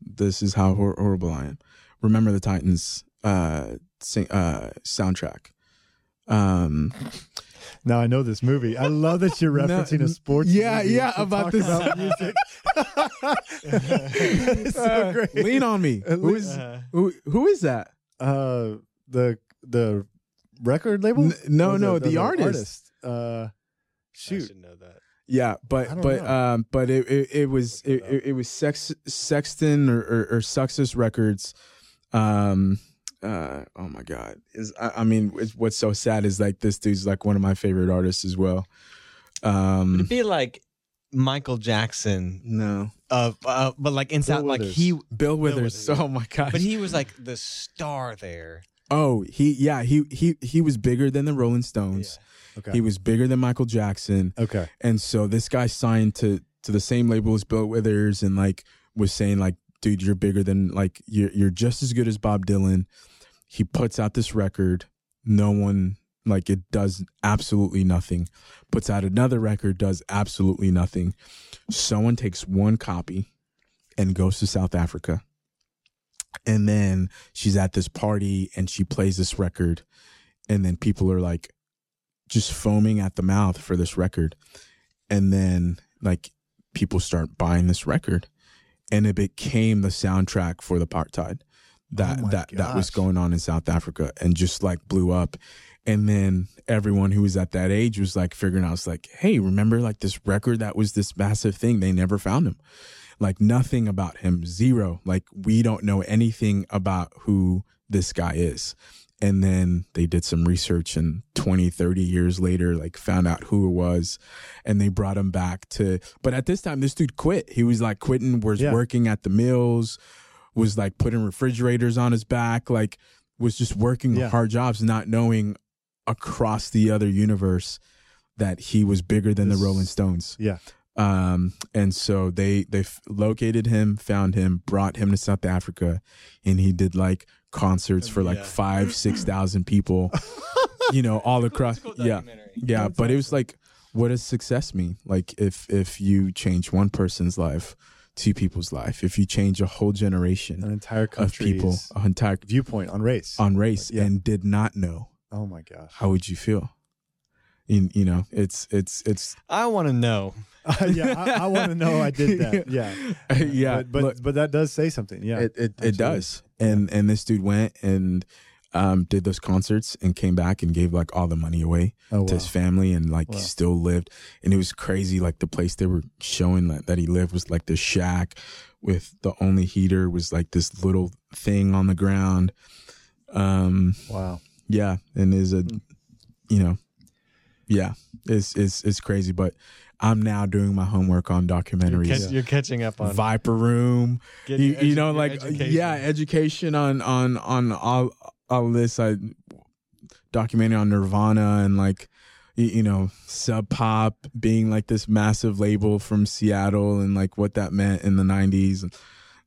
This is how hor- horrible I am. Remember the Titans uh sing, uh soundtrack. Um Now I know this movie. I love that you're No, referencing a sports. yeah, movie yeah, about this- about music. it's so uh, lean on me. Uh, Who lean- who, who is that? Uh, the the record label? N- no, Or no, the artist. Uh, I shoot. should know that. Yeah, but but know. um but it it, it was it, it, it was Sex, Sexton or, or or Sussex Records. Um uh oh my god. Is I, I mean it's, what's so sad is like this dude's like one of my favorite artists as well. Um It'd be like Michael Jackson no. of, uh, but like in South, like he, Bill Withers. Withers, Oh my god. but he was like the star there. oh, he yeah, he he he was bigger than the Rolling Stones. Okay. He was bigger than Michael Jackson. okay. And so this guy signed to to the same label as Bill Withers and like was saying like, dude, you're bigger than like you're you're just as good as Bob Dylan. He puts out this record. No one like it does absolutely nothing. Puts out another record, does absolutely nothing. Someone takes one copy and goes to South Africa. And then she's at this party and she plays this record. And then people are like just foaming at the mouth for this record. And then like people start buying this record. And it became the soundtrack for the apartheid that Oh that that was going on in South Africa and just like blew up. And then everyone who was at that age was like figuring out, it's like, hey, remember like this record that was this massive thing? They never found him. Like nothing about him, zero. Like we don't know anything about who this guy is. And then they did some research and 20, 30 years later, like found out who it was and they brought him back to, but at this time, this dude quit. He was like quitting, was Yeah. working at the mills, was like putting refrigerators on his back, like was just working Yeah. hard jobs, not knowing across the other universe that he was bigger than This- the Rolling Stones. Yeah. Um, and so they they f- located him, found him, brought him to South Africa, and he did like concerts oh, for like Yeah. five, six thousand people, you know, all across. Yeah, yeah. That's But it was like, what does success mean? Like if if you change one person's life, two people's life, if you change a whole generation, An entire of people, an entire viewpoint on race. on race, Yeah. and did not know, oh my gosh. how would you feel? You, you know, it's it's it's I want to know. yeah, I, I want to know I did that. Yeah, yeah, but but, look, but that does say something. Yeah, it it, it does. And and this dude went and um did those concerts and came back and gave like all the money away Oh, to his family and like Wow. still lived and it was crazy like the place they were showing that, that he lived was like this shack with the only heater was like this little thing on the ground um wow. yeah and is a Mm. you know yeah it's it's it's crazy but i'm now doing my homework on You're, documentaries catch- you're catching up on. viper room you, your you know like education. yeah education on on on all all this i documentary on nirvana and like you, know sub pop being like this massive label from seattle and like what that meant in the 90s and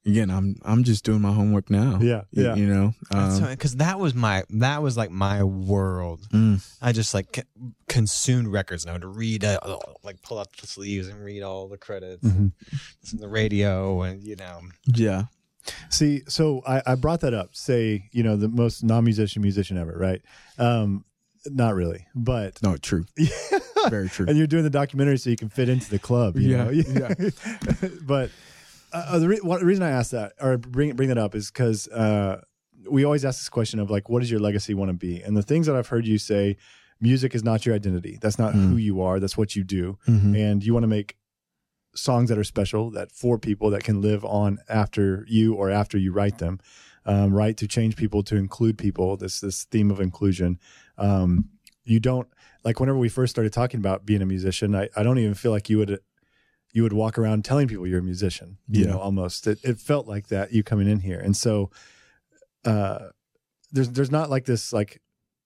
again i'm i'm just doing my homework now Yeah, you, yeah. you know um, because that was my that was like my world. mm, I just like c- consumed records and I would read uh, like pull out the sleeves and read all the credits, Mhm. listen to the radio, and you know, yeah See, so I, I brought that up. Say, you know, the most non-musician musician ever, right? Um, not really, but no true very true and you're doing the documentary so you can fit into the club. You Yeah, know? yeah. but uh, the, re- one, the reason I asked that or bring bring that up is because uh, we always ask this question of like, what does your legacy want to be? And the things that I've heard you say, music is not your identity. That's not Mm. who you are. That's what you do, Mhm. and you want to make songs that are special that for people that can live on after you or after you write them. Um, right to change people to include people. This this theme of inclusion. Um, you don't like whenever we first started talking about being a musician. I, I don't even feel like you would you would walk around telling people you're a musician. You Yeah. know, almost it, it felt like that you coming in here, and so uh, there's there's not like this like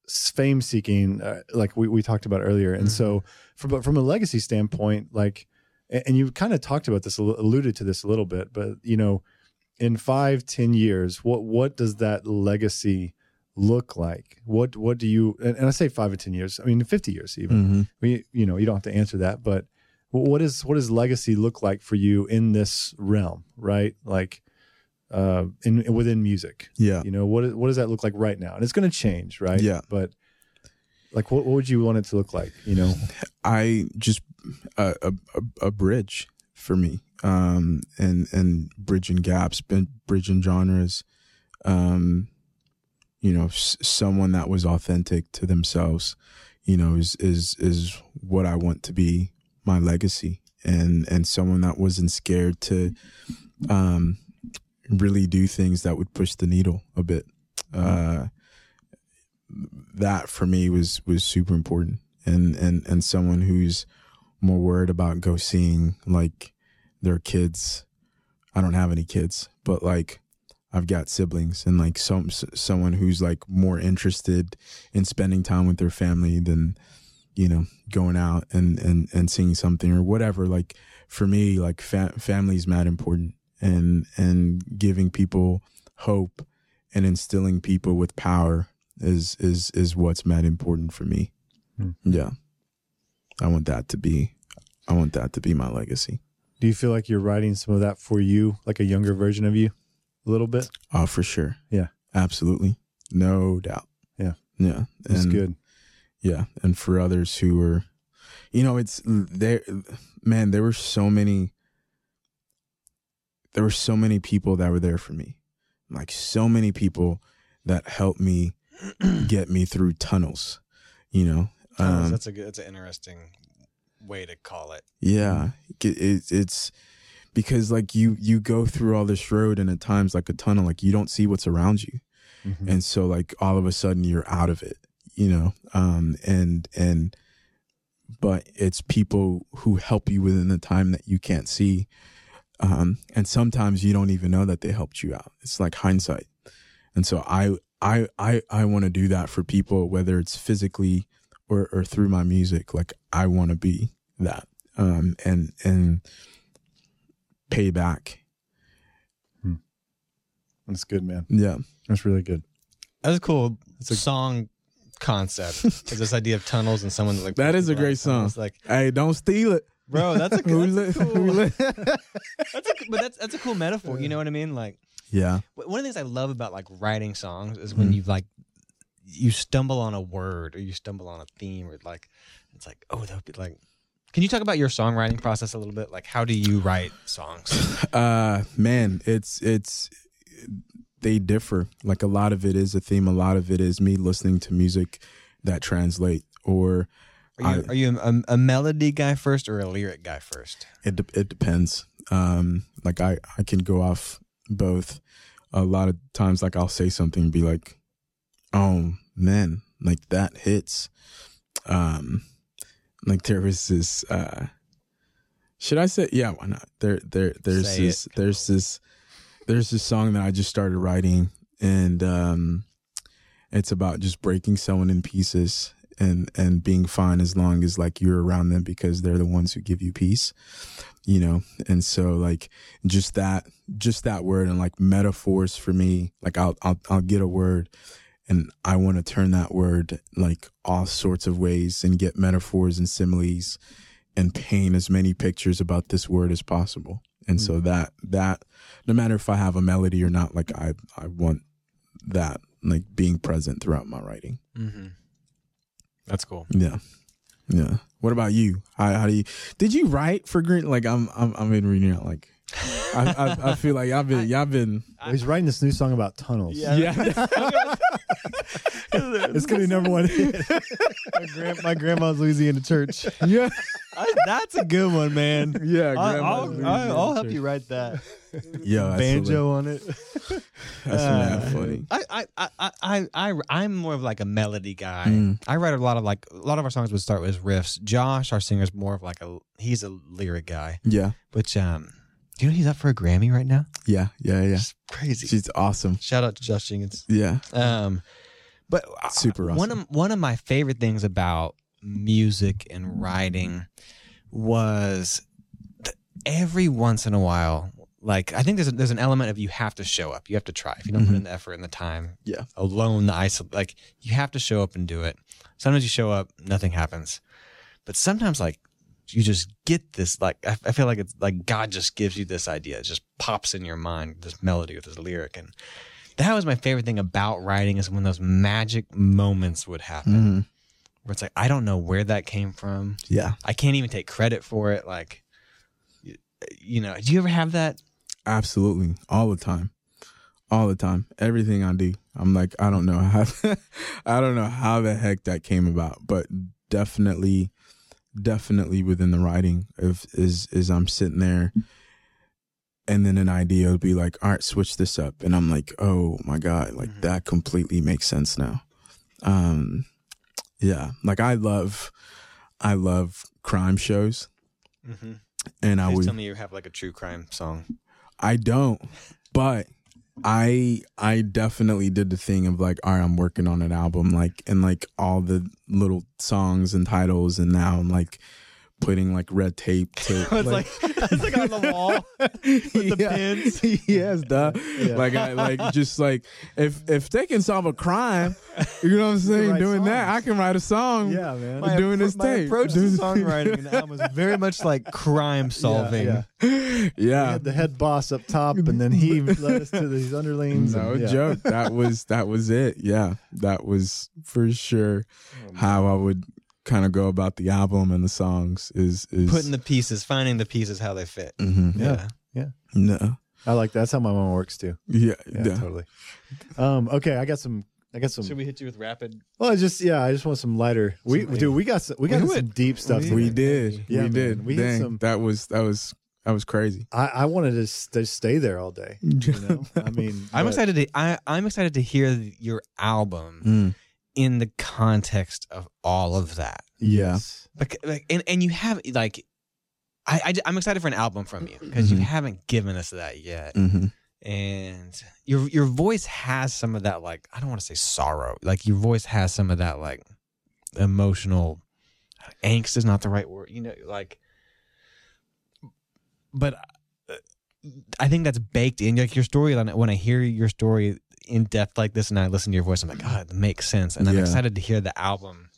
fame seeking uh, like we, we talked about earlier, and so from from a legacy standpoint, like and you kind of talked about this, alluded to this a little bit, but you know, in five, ten years, what what does that legacy look like? What what do you? And, and I say five or ten years. I mean, fifty years even. Mhm. We you know you don't have to answer that, but what is what does legacy look like for you in this realm? Right, like uh, in within music. yeah You know what what does that look like right now? And it's going to change, right? Yeah. But like, what, what would you want it to look like? You know, I just a a, a, a bridge for me, um, and and bridging gaps, bridging genres, um, you know, s- someone that was authentic to themselves, you know, is is is what I want to be my legacy, and and someone that wasn't scared to, um, really do things that would push the needle a bit. Uh, that for me was was super important and and and someone who's more worried about go seeing like their kids i don't have any kids but like i've got siblings and like some someone who's like more interested in spending time with their family than you know going out and and and seeing something or whatever like for me like fa- is mad important and and giving people hope and instilling people with power is is is what's mad important for me. Hmm. Yeah. I want that to be I want that to be my legacy. do you feel like you're writing some of that for you, like a younger version of you, a little bit? Oh, for sure. Yeah. Absolutely. No doubt. Yeah. Yeah. That's And- good. Yeah. And for others who were you know, it's there man, there were so many there were so many people that were there for me. Like so many people that helped me get me through tunnels. You know. Um, that's a good, that's an interesting way to call it. Yeah, it, it, it's because like you you go through all this road and at times like a tunnel, like you don't see what's around you, Mhm. and so like all of a sudden you're out of it, you know. Um, and and but it's people who help you within the time that you can't see, um, and sometimes you don't even know that they helped you out. It's like hindsight, and so I I I I want to do that for people, whether it's physically or or through my music. Like I want to be that um and and pay back That's good, man. yeah That's really good. That's a cool It's a- song concept. Is this idea of tunnels and someone like That is a great of tunnels, song. Like, hey don't steal it bro, that's a cool. That's a cool, that's a, but that's that's a cool metaphor. You know what I mean? Like yeah one of the things I love about like writing songs is when Mhm. you like you stumble on a word or you stumble on a theme or like it's like oh that would be like can you talk about your songwriting process a little bit like how do you write songs Uh, man, it's it's they differ. Like a lot of it is a theme. A lot of it is me listening to music that translate, or are you, I- are you a, a melody guy first or a lyric guy first it de- it depends. Um, like I I can go off both. A lot of times, like I'll say something and be like, "Oh man, like that hits." Um, like there was this. Uh, should I say? Yeah, why not? There, there, there's Say this. it. There's this. There's this song that I just started writing, and um, it's about just breaking someone in pieces and and being fine as long as like you're around them because they're the ones who give you peace you know? And so like just that just that word and like metaphors for me like i'll i'll, I'll get a word and i want to turn that word like all sorts of ways and get metaphors and similes and paint as many pictures about this word as possible and so that that no matter if i have a melody or not like i i want that like being present throughout my writing. Mm-hmm. that's cool. Yeah. Yeah. What about you? How, how do you did you write for green like i'm i'm i'm been reading it like I, I i feel like i've been y'all been Well, he's writing this new song about tunnels. yeah It's gonna be number one my, grand, my grandma's Louisiana church. yeah that's a good one man yeah I'll, grandma's I'll, I'll, I'll help Sure. you write that yeah that's banjo on it that's mad Uh, funny I, I, I, I, I, I, I'm more of like a melody guy. Mm. I write a lot of like a lot of our songs would start with riffs. Josh, our singer, is more of like a he's a lyric guy. yeah Which um, do you know he's up for a Grammy right now? yeah yeah yeah It's crazy. she's awesome Shout out to Josh Jenkins. yeah Um, but I- Super One of one of my favorite things about music and writing was th- every once in a while. Like I think there's a, there's an element of you have to show up. You have to try. If you don't put in the effort and the time, Yeah. alone, the isol like you have to show up and do it. Sometimes you show up, nothing happens, but sometimes like you just get this like I, I feel like it's like God just gives you this idea. It just pops in your mind, this melody with this lyric, and that was my favorite thing about writing is when those magic moments would happen, Mhm. where it's like I don't know where that came from. yeah I can't even take credit for it. Like, you, you know, do you ever have that? Absolutely. All the time. All the time. Everything I do. I'm like, I don't know how I don't know how the heck that came about, but definitely definitely within the writing of is is I'm sitting there and then an idea would be like, all right, switch this up. And I'm like, oh my God, like Mhm. that completely makes sense now. Um yeah. Like I love I love crime shows. Mm-hmm. And I would tell me you have like a true crime song. I don't, but I I definitely did the thing of like, all right, I'm working on an album, like, and like all the little songs and titles, and now I'm like putting like red tape to. it's like it's like on the wall with the pins. yes, duh. Yeah. Like I like just like if if they can solve a crime, you know what I'm saying? write Doing that. I can write a song. Yeah, man. My- doing this my tape. approach to Doing- songwriting and the album is very much like crime solving. yeah. yeah. We had the head boss up top, and then he led us to these underlings. No and, yeah. joke. That was that was it. Yeah, that was for sure oh, how I would kind of go about the album and the songs. Is is Putting the pieces, finding the pieces how they fit. Mhm. Yeah. no I like that. that's how my mom works too. yeah, Yeah, yeah. totally. Um, okay, I got some. I got some. Should we hit you with rapid? well, I just yeah, I just want some lighter. We Some- dude, we got some, we got We some went- deep stuff. we- today. we did Yeah, we man. did We hit Dang, some- that was that was that was crazy I, I wanted to stay, stay there all day. You know, I mean, I'm but- excited to I, I'm excited to hear your album Mm. In the context of all of that. Yeah. Yes. Bec- like, and and you have like, I, I am excited for an album from you because you Mhm. haven't given us that yet, hmm and your your voice has some of that like I don't want to say sorrow, like your voice has some of that like emotional angst is not the right word, you know, like, but. uh, I think that's baked in like your story. When I hear your story in depth like this, and I listen to your voice, I'm like, God, that makes sense. And I'm Yeah. excited to hear the album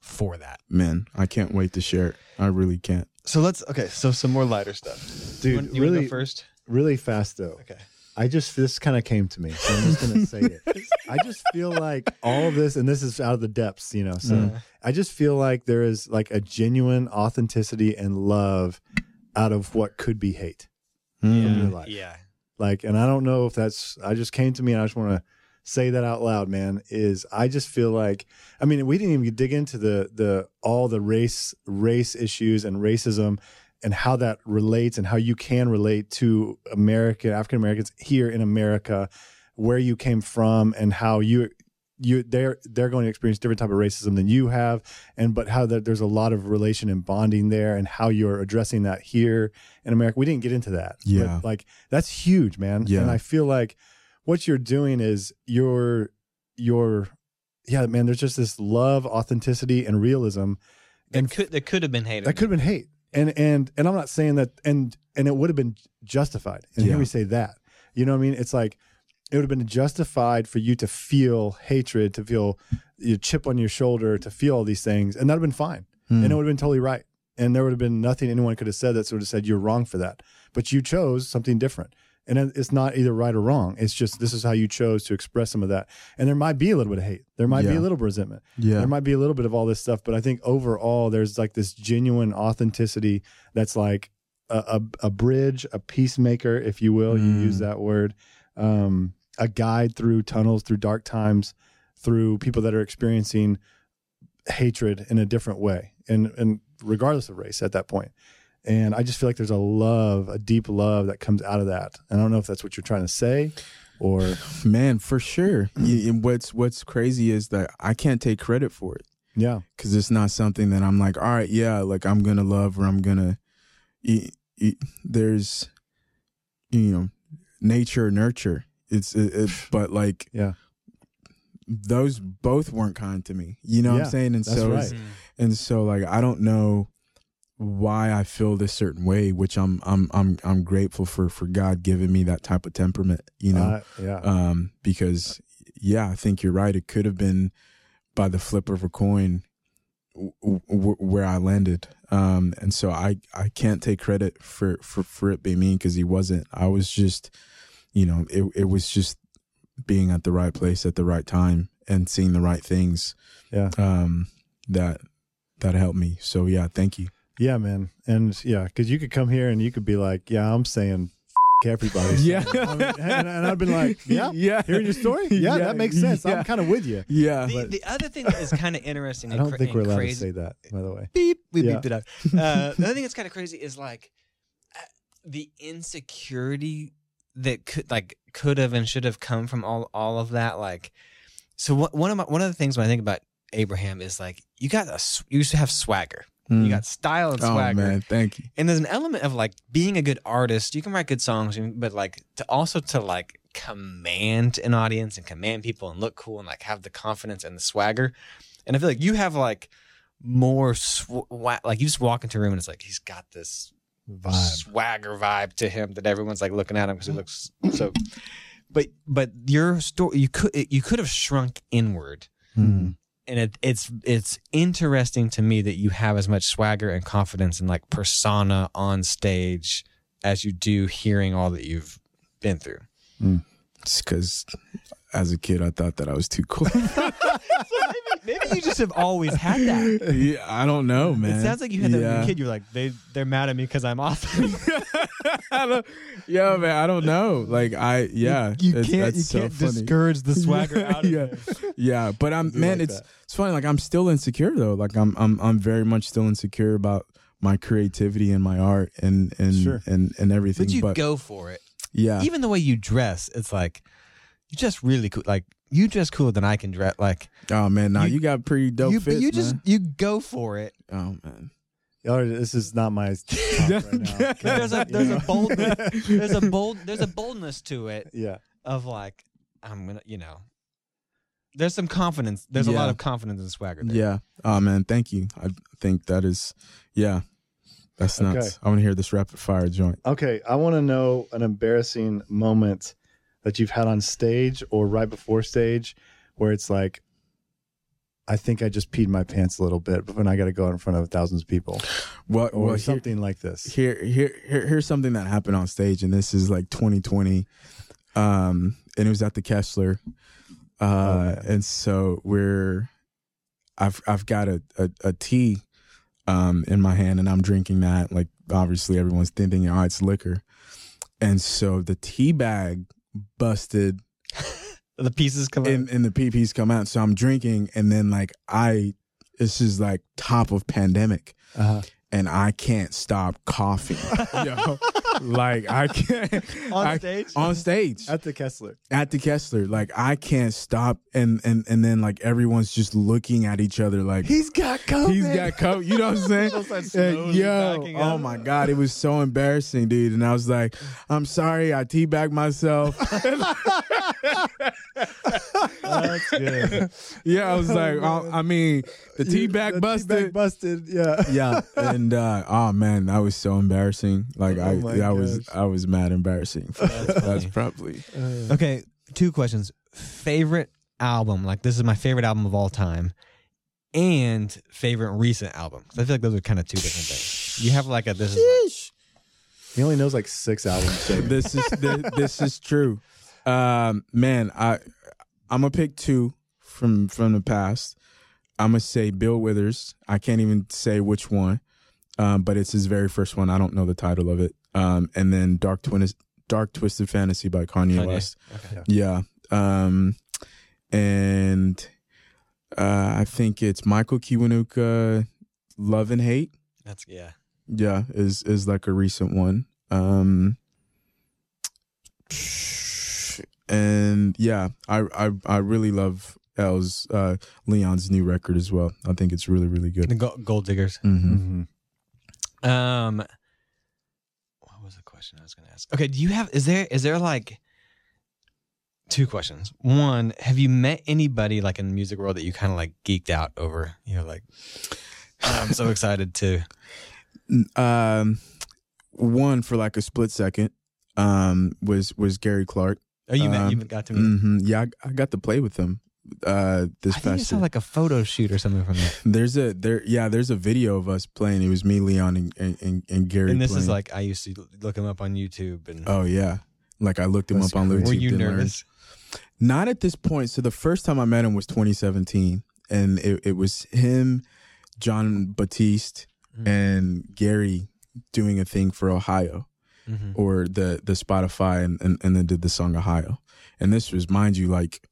for that. man I can't wait to share it I really can't So let's okay. So some more lighter stuff. Dude, you want, you really, wanna go first? really fast though. Okay. I just this kind of came to me, so I'm just gonna say it. I just feel like all of this, and this is out of the depths, you know. So Mm. I just feel like there is like a genuine authenticity and love out of what could be hate in your life. Yeah. Like, and I don't know if that's. I just came to me, and I just want to say that out loud, man. Is I just feel like, I mean, we didn't even dig into the the all the race race issues and racism and how that relates and how you can relate to American African Americans here in America, where you came from and how you you they're they're going to experience different type of racism than you have and but how that there's a lot of relation and bonding there and how you're addressing that here in America. We didn't get into that. But, Yeah. like that's huge, man. Yeah. And I feel like what you're doing is you're you're yeah, man, there's just this love, authenticity, and realism And could there could have been hate. that could have been hate and and and i'm not saying that and and it would have been justified and here Yeah. we say that you know what i mean it's like it would have been justified for you to feel hatred to feel your chip on your shoulder to feel all these things and that would have been fine. And it would have been totally right. And there would have been nothing anyone could have said that sort of said you're wrong for that. But you chose something different. And it's not either right or wrong. It's just this is how you chose to express some of that. And there might be a little bit of hate. There might be a little resentment. Yeah. there might be a little bit of all this stuff, but I think overall there's like this genuine authenticity that's like a, a, a bridge, a peacemaker, if you will. You Mm. use that word, um, a guide through tunnels, through dark times, through people that are experiencing hatred in a different way, and and regardless of race at that point. And I just feel like there's a love, a deep love that comes out of that. And I don't know if that's what you're trying to say, or Man, for sure. And what's what's crazy is that I can't take credit for it yeah, because it's not something that I'm like, all right, yeah, like I'm gonna love or I'm gonna. y- y- There's, you know, nature, nurture. It's, it, it, but like, Yeah. those both weren't kind to me. You know what I'm saying? And so, right. and so like I don't know why I feel this certain way, which I'm I'm I'm I'm grateful for for God giving me that type of temperament. You know, Uh, yeah, um, because yeah, I think you're right. It could have been by the flip of a coin w- w- where I landed. Um, and so I, I can't take credit for, for, for it being me because he wasn't, I was just, you know, it, it was just being at the right place at the right time and seeing the right things, yeah. um, that, that helped me. So yeah, thank you. Yeah, man. And yeah, because you could come here and you could be like, yeah, I'm saying f- everybody. Yeah. I mean, and, and I've been like, yeah, Yeah. hearing your story? Yeah, that makes sense. Yeah. I'm kind of with you. Yeah. The, the other thing that is kind of interesting. I don't cra- think we're allowed crazy, to say that, by the way. beep. We Yeah. beeped it out. Uh, the other thing that's kind of crazy is like uh, the insecurity that could like could have and should have come from all all of that. Like, so what, one of my one of the things when I think about Abraham is like you got a you used to have swagger. Mm. You got style and oh swagger. man, thank you. and there's an element of like being a good artist you can write good songs but like to also to like command an audience and command people and look cool and like have the confidence and the swagger and i feel like you have like more sw- like you just walk into a room and it's like he's got this Vibe. swagger vibe to him that everyone's like looking at him because he looks so but but your story you could you could have shrunk inward Mm. and it, it's it's interesting to me that you have as much swagger and confidence and like persona on stage as you do hearing all that you've been through. It's because as a kid, I thought that I was too cool. Maybe you just have always had that. yeah, I don't know, man. It sounds like you had that when you were a Yeah. kid. You're like they they're mad at me because I'm awesome. I don't, yeah, man, I don't know. Like I, yeah, you that's- can't that's you so can't funny. discourage the swagger out of yeah, you. yeah. But I'm do man, like it's that. it's funny. Like I'm still insecure though. Like I'm I'm I'm very much still insecure about my creativity and my art and and Sure. and and everything. But you go for it. yeah, Even the way you dress, it's like you just really cool. Like you dress cooler than I can dress. Like oh man, nah, you- you, got pretty dope you, fits, you just man. you go for it. Oh man, Y'all, this is not my talk right now. there's a there's a boldness there's a bold there's a boldness to it yeah. of like I'm gonna you know there's some confidence there's a lot of confidence and swagger there. yeah. Oh man, thank you. I think that is, yeah, that's nuts. Okay. I want to hear this rapid fire joint. Okay, I want to know an embarrassing moment that you've had on stage or right before stage where it's like, I think I just peed my pants a little bit but when I got to go out in front of thousands of people Well, or well, here- something like this. here, here, here, here's something that happened on stage, and this is like 2020. um, and it was at the Kessler. Uh, man. and so we're, I've I've got a a, a tea, um, in my hand, and I'm drinking that. Like obviously, everyone's thinking, oh, it's liquor, and so the tea bag busted, The pieces come and, in. and the PPs come out. So I'm drinking, and then like I, this is like top of pandemic Uh-huh. and I can't stop coughing. Yo, like I can't On I- stage? on stage At the Kessler. at the Kessler. Like I can't stop, and and and then like everyone's just looking at each other like He's got COVID. he's got coke. You know what I'm saying? Slowly yo, oh my god, it was so embarrassing, dude. And I was like, I'm sorry, I teabagged myself. That's good. yeah, I was like, oh, I mean, the teabag busted. Teabag busted. Yeah. yeah and uh oh man that was so embarrassing like Oh my i that was i was mad embarrassing that's, funny. probably Uh, Okay, two questions. Favorite album, like this is my favorite album of all time, and favorite recent album. 'Cause I feel like those are kind of two different things. You have like a this is he only knows like six albums. Jamie. this is this, this is true um man i i'm gonna pick two from from the past i'm gonna say bill withers i can't even say which one um but it's his very first one i don't know the title of it um and then dark twin dark twisted fantasy by kanye, Kanye. west Okay. Yeah. Um and uh I think it's Michael Kiwanuka Love and Hate. That's yeah. Yeah, is is like a recent one. Um and yeah, I I I really love L's uh Leon's new record as well. I think it's really really good. Go- Gold Diggers. hmm Mhm. Um, what was the question I was going to ask? Okay, do you have? Is there? Is there like two questions? One, have you met anybody like in the music world that you kind of like geeked out over? You know, like I'm so excited to. Um one for like a split second um was was Gary Clark. Oh, you met? Um, You got to meet? hmm Yeah, I, I got to play with him uh this I think I past saw year. like a photo shoot or something from that. There's a there yeah, there's a video of us playing. It was me, Leon, and and, and, and Gary. And this is like I used to look him up on YouTube. And oh yeah, like I looked him up on. YouTube. were you didn't learn. nervous? Not at this point. So the first time I met him was 2017, and it, it was him, Jon Batiste, Mm. and Gary doing a thing for Ohio Mhm. or the the Spotify, and, and and then did the song Ohio. And this was, mind you, like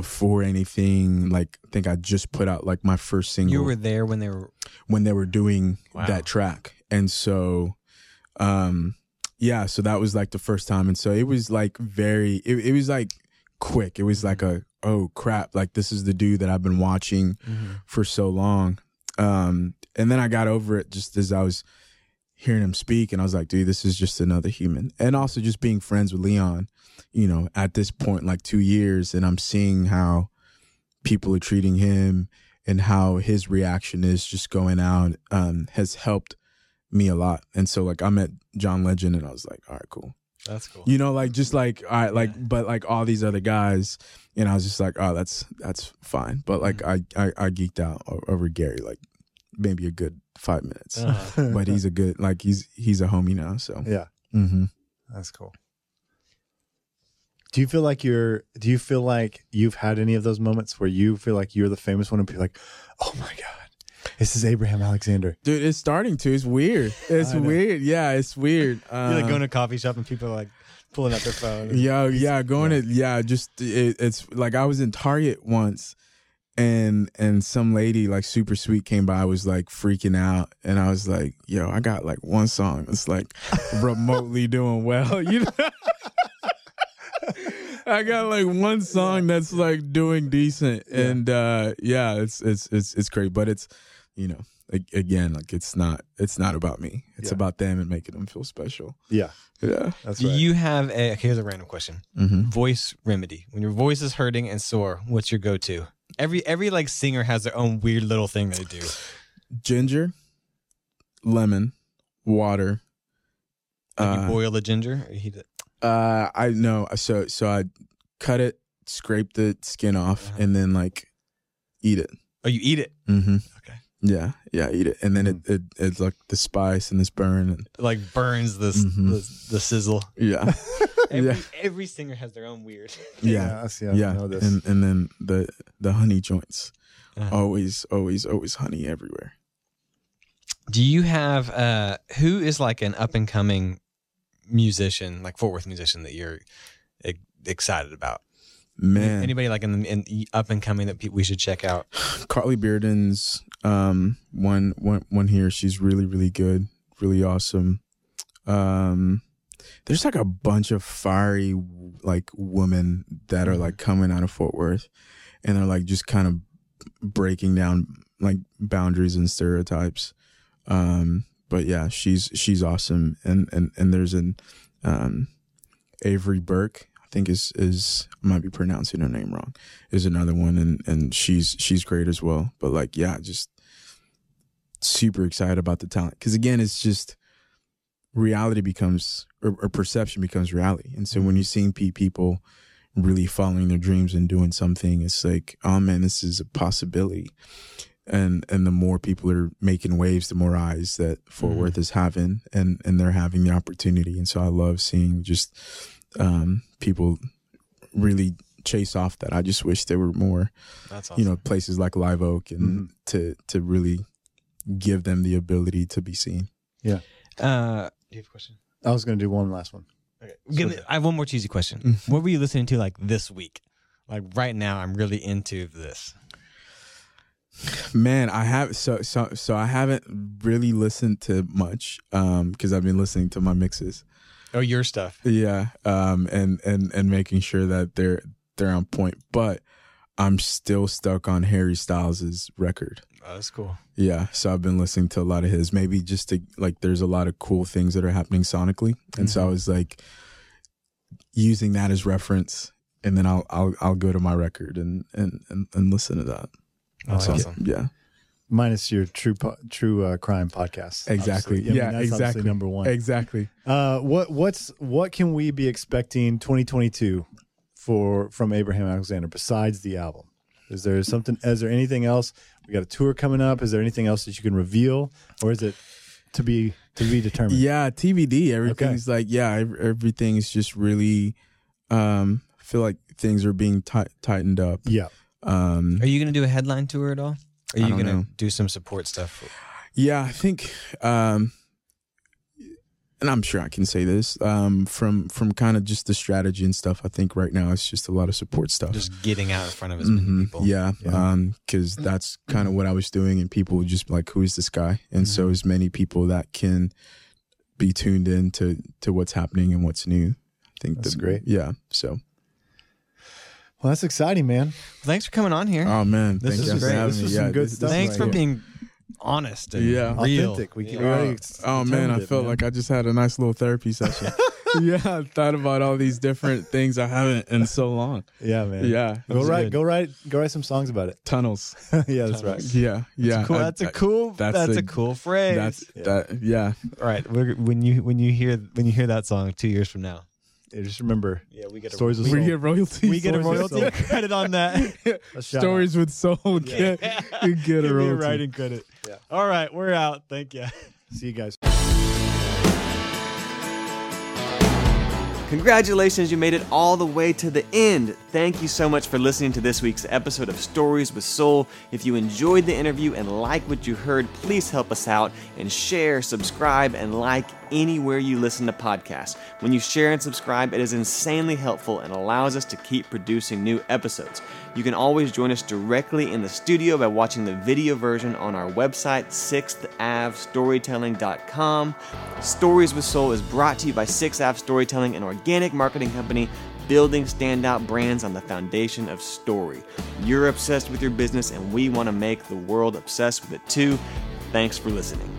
before anything. Like I think I just put out like my first single. You were there when they were. when they were doing Wow. that track. And so um yeah, so that was like the first time and so it was like very it, it was like quick. It was like a oh crap, like this is the dude that I've been watching for so long. Um and then I got over it just as I was hearing him speak and I was like, dude, this is just another human. And also just being friends with Leon, you know, at this point like 2 years and I'm seeing how people are treating him and how his reaction is just going out um, has helped me a lot. And so like I met John Legend and I was like, all right, cool. That's cool. You know, like just like all right, like Yeah. but like all these other guys, and I was just like, oh, that's that's fine. But like I I, I geeked out over Gary like maybe a good five minutes. Uh-huh. But he's a good like he's he's a homie now. So yeah. hmm That's cool. Do you feel like you're do you feel like you've had any of those moments where you feel like you're the famous one and are like, oh my God, this is Abraham Alexander. dude, it's starting to. It's weird. It's weird. Yeah, it's weird. Uh, You're like going to a coffee shop and people are like pulling out their phone. Yeah, yeah, going to yeah, just it, it's like I was in Target once, and and some lady like super sweet came by, I was like freaking out, and I was like, yo, I got like one song that's like remotely doing well, you know. I got like one song that's like doing decent, and uh yeah, it's it's it's it's great, but it's you know again like it's not it's not about me, it's Yeah. about them and making them feel special. Yeah, Yeah. that's Do right. you have a okay, here's a random question. Mm-hmm. Voice remedy. When your voice is hurting and sore, what's your go-to? Every every like singer has their own weird little thing they do. ginger, lemon, water. Like you Uh, boil the ginger. Or heat it. Uh, I know. So so I cut it, scrape the skin off, Uh-huh. and then like eat it. Oh, you eat it. Mm-hmm. Okay. Yeah, yeah, eat it, and then it, it it's like the spice and this burn, and It like burns the, Mhm. the the sizzle. yeah, Every, Yeah. every singer has their own weird. Yeah, I see. I yeah, know this. and and then the the honey joints, Uh-huh. always, always, always honey everywhere. Do you have uh who is like an up and coming musician, like Fort Worth musician that you're e- excited about? Man, Anybody like in, in up and coming that pe- we should check out? Carly Bearden's um one one one here. She's really really good, really awesome. Um, there's like a bunch of fiery like women that are like coming out of Fort Worth, and they're like just kind of breaking down like boundaries and stereotypes. Um, but yeah, she's she's awesome, and and and there's an um Avery Burke. I think is is I might be pronouncing her name wrong. Is another one, and and she's she's great as well. But like, yeah, just super excited about the talent because again, it's just reality becomes or, or perception becomes reality, and so when you're seeing pe- people really following their dreams and doing something, it's like, oh man, this is a possibility. And and the more people are making waves, the more eyes that Fort Mhm. Worth is having, and and they're having the opportunity. And so I love seeing just um, people really chase off that. I just wish there were more, That's you know, places like Live Oak and to to really give them the ability to be seen. Yeah. Uh, do you have a question? I was going to do one last one. Okay. Give me, I have one more cheesy question. Mhm. What were you listening to like this week? Like right now, I'm really into this. Man, I have so so so I haven't really listened to much um because I've been listening to my mixes. Oh, your stuff. Yeah, um and and and making sure that they're they're on point, but I'm still stuck on Harry Styles' record. Oh, that's cool. Yeah, so I've been listening to a lot of his. Maybe just to like, there's a lot of cool things that are happening sonically, and so I was like using that as reference, and then I'll I'll I'll go to my record and and and, and listen to that. That's So, awesome. Yeah, Minus your true po- true uh, crime podcast. Exactly. obviously. I Yeah, that's obviously exactly. number one. exactly. Uh, what what's what can we be expecting 2022 for from Abraham Alexander besides the album? Is there something? Is there anything else? We got a tour coming up. Is there anything else that you can reveal, or is it to be to be determined? Yeah, TBD. Everything's like yeah, everything's just really. um feel like things are being ti- tightened up. Yeah. Um, Are you going to do a headline tour at all? Are you going to do some support stuff? Yeah, I think, um, and I'm sure I can say this um, from from kind of just the strategy and stuff. I think right now it's just a lot of support stuff. Just getting out in front of as many Mhm, people. Yeah, Yeah. Um, because that's kind of what I was doing, and people would just be like, "Who is this guy?" And so, Mhm. as many people that can be tuned in to to what's happening and what's new. I think That's that- great. Yeah. So, Well, that's exciting, man. Thanks for coming on here. oh man, This thank is you for great. This me. was yeah, some good this- stuff Thanks is for great. being honest and Yeah. real. Authentic. We, Yeah. Uh, we Oh man, determined I it, felt man. like I just had a nice little therapy session. yeah, I thought about all these different things I haven't in so long. yeah, man. Yeah, Go was write, good. go write, go write some songs about it. tunnels. yeah, that's right. Yeah, yeah. Cool. I- That's a I- cool. That's, that's a, a- cool phrase. That's Yeah. that. Yeah, all right. When you when you hear when you hear that song two years from now, Yeah, just remember, yeah, we get Stories with we Soul. get royalties. we get a royalty Soul. credit on that. a shout Stories with soul. Get, you get Give a royalty. writing credit. Yeah. All right, we're out. Thank you. See you guys. Congratulations, you made it all the way to the end. Thank you so much for listening to this week's episode of Stories with Soul. If you enjoyed the interview and like what you heard, please help us out and share, subscribe, and like anywhere you listen to podcasts. When you share and subscribe, it is insanely helpful and allows us to keep producing new episodes. You can always join us directly in the studio by watching the video version on our website, 6thAvStorytelling.com. Stories with Soul is brought to you by 6 Ave Storytelling, an organic marketing company building standout brands on the foundation of story. You're obsessed with your business, and we want to make the world obsessed with it too. Thanks for listening.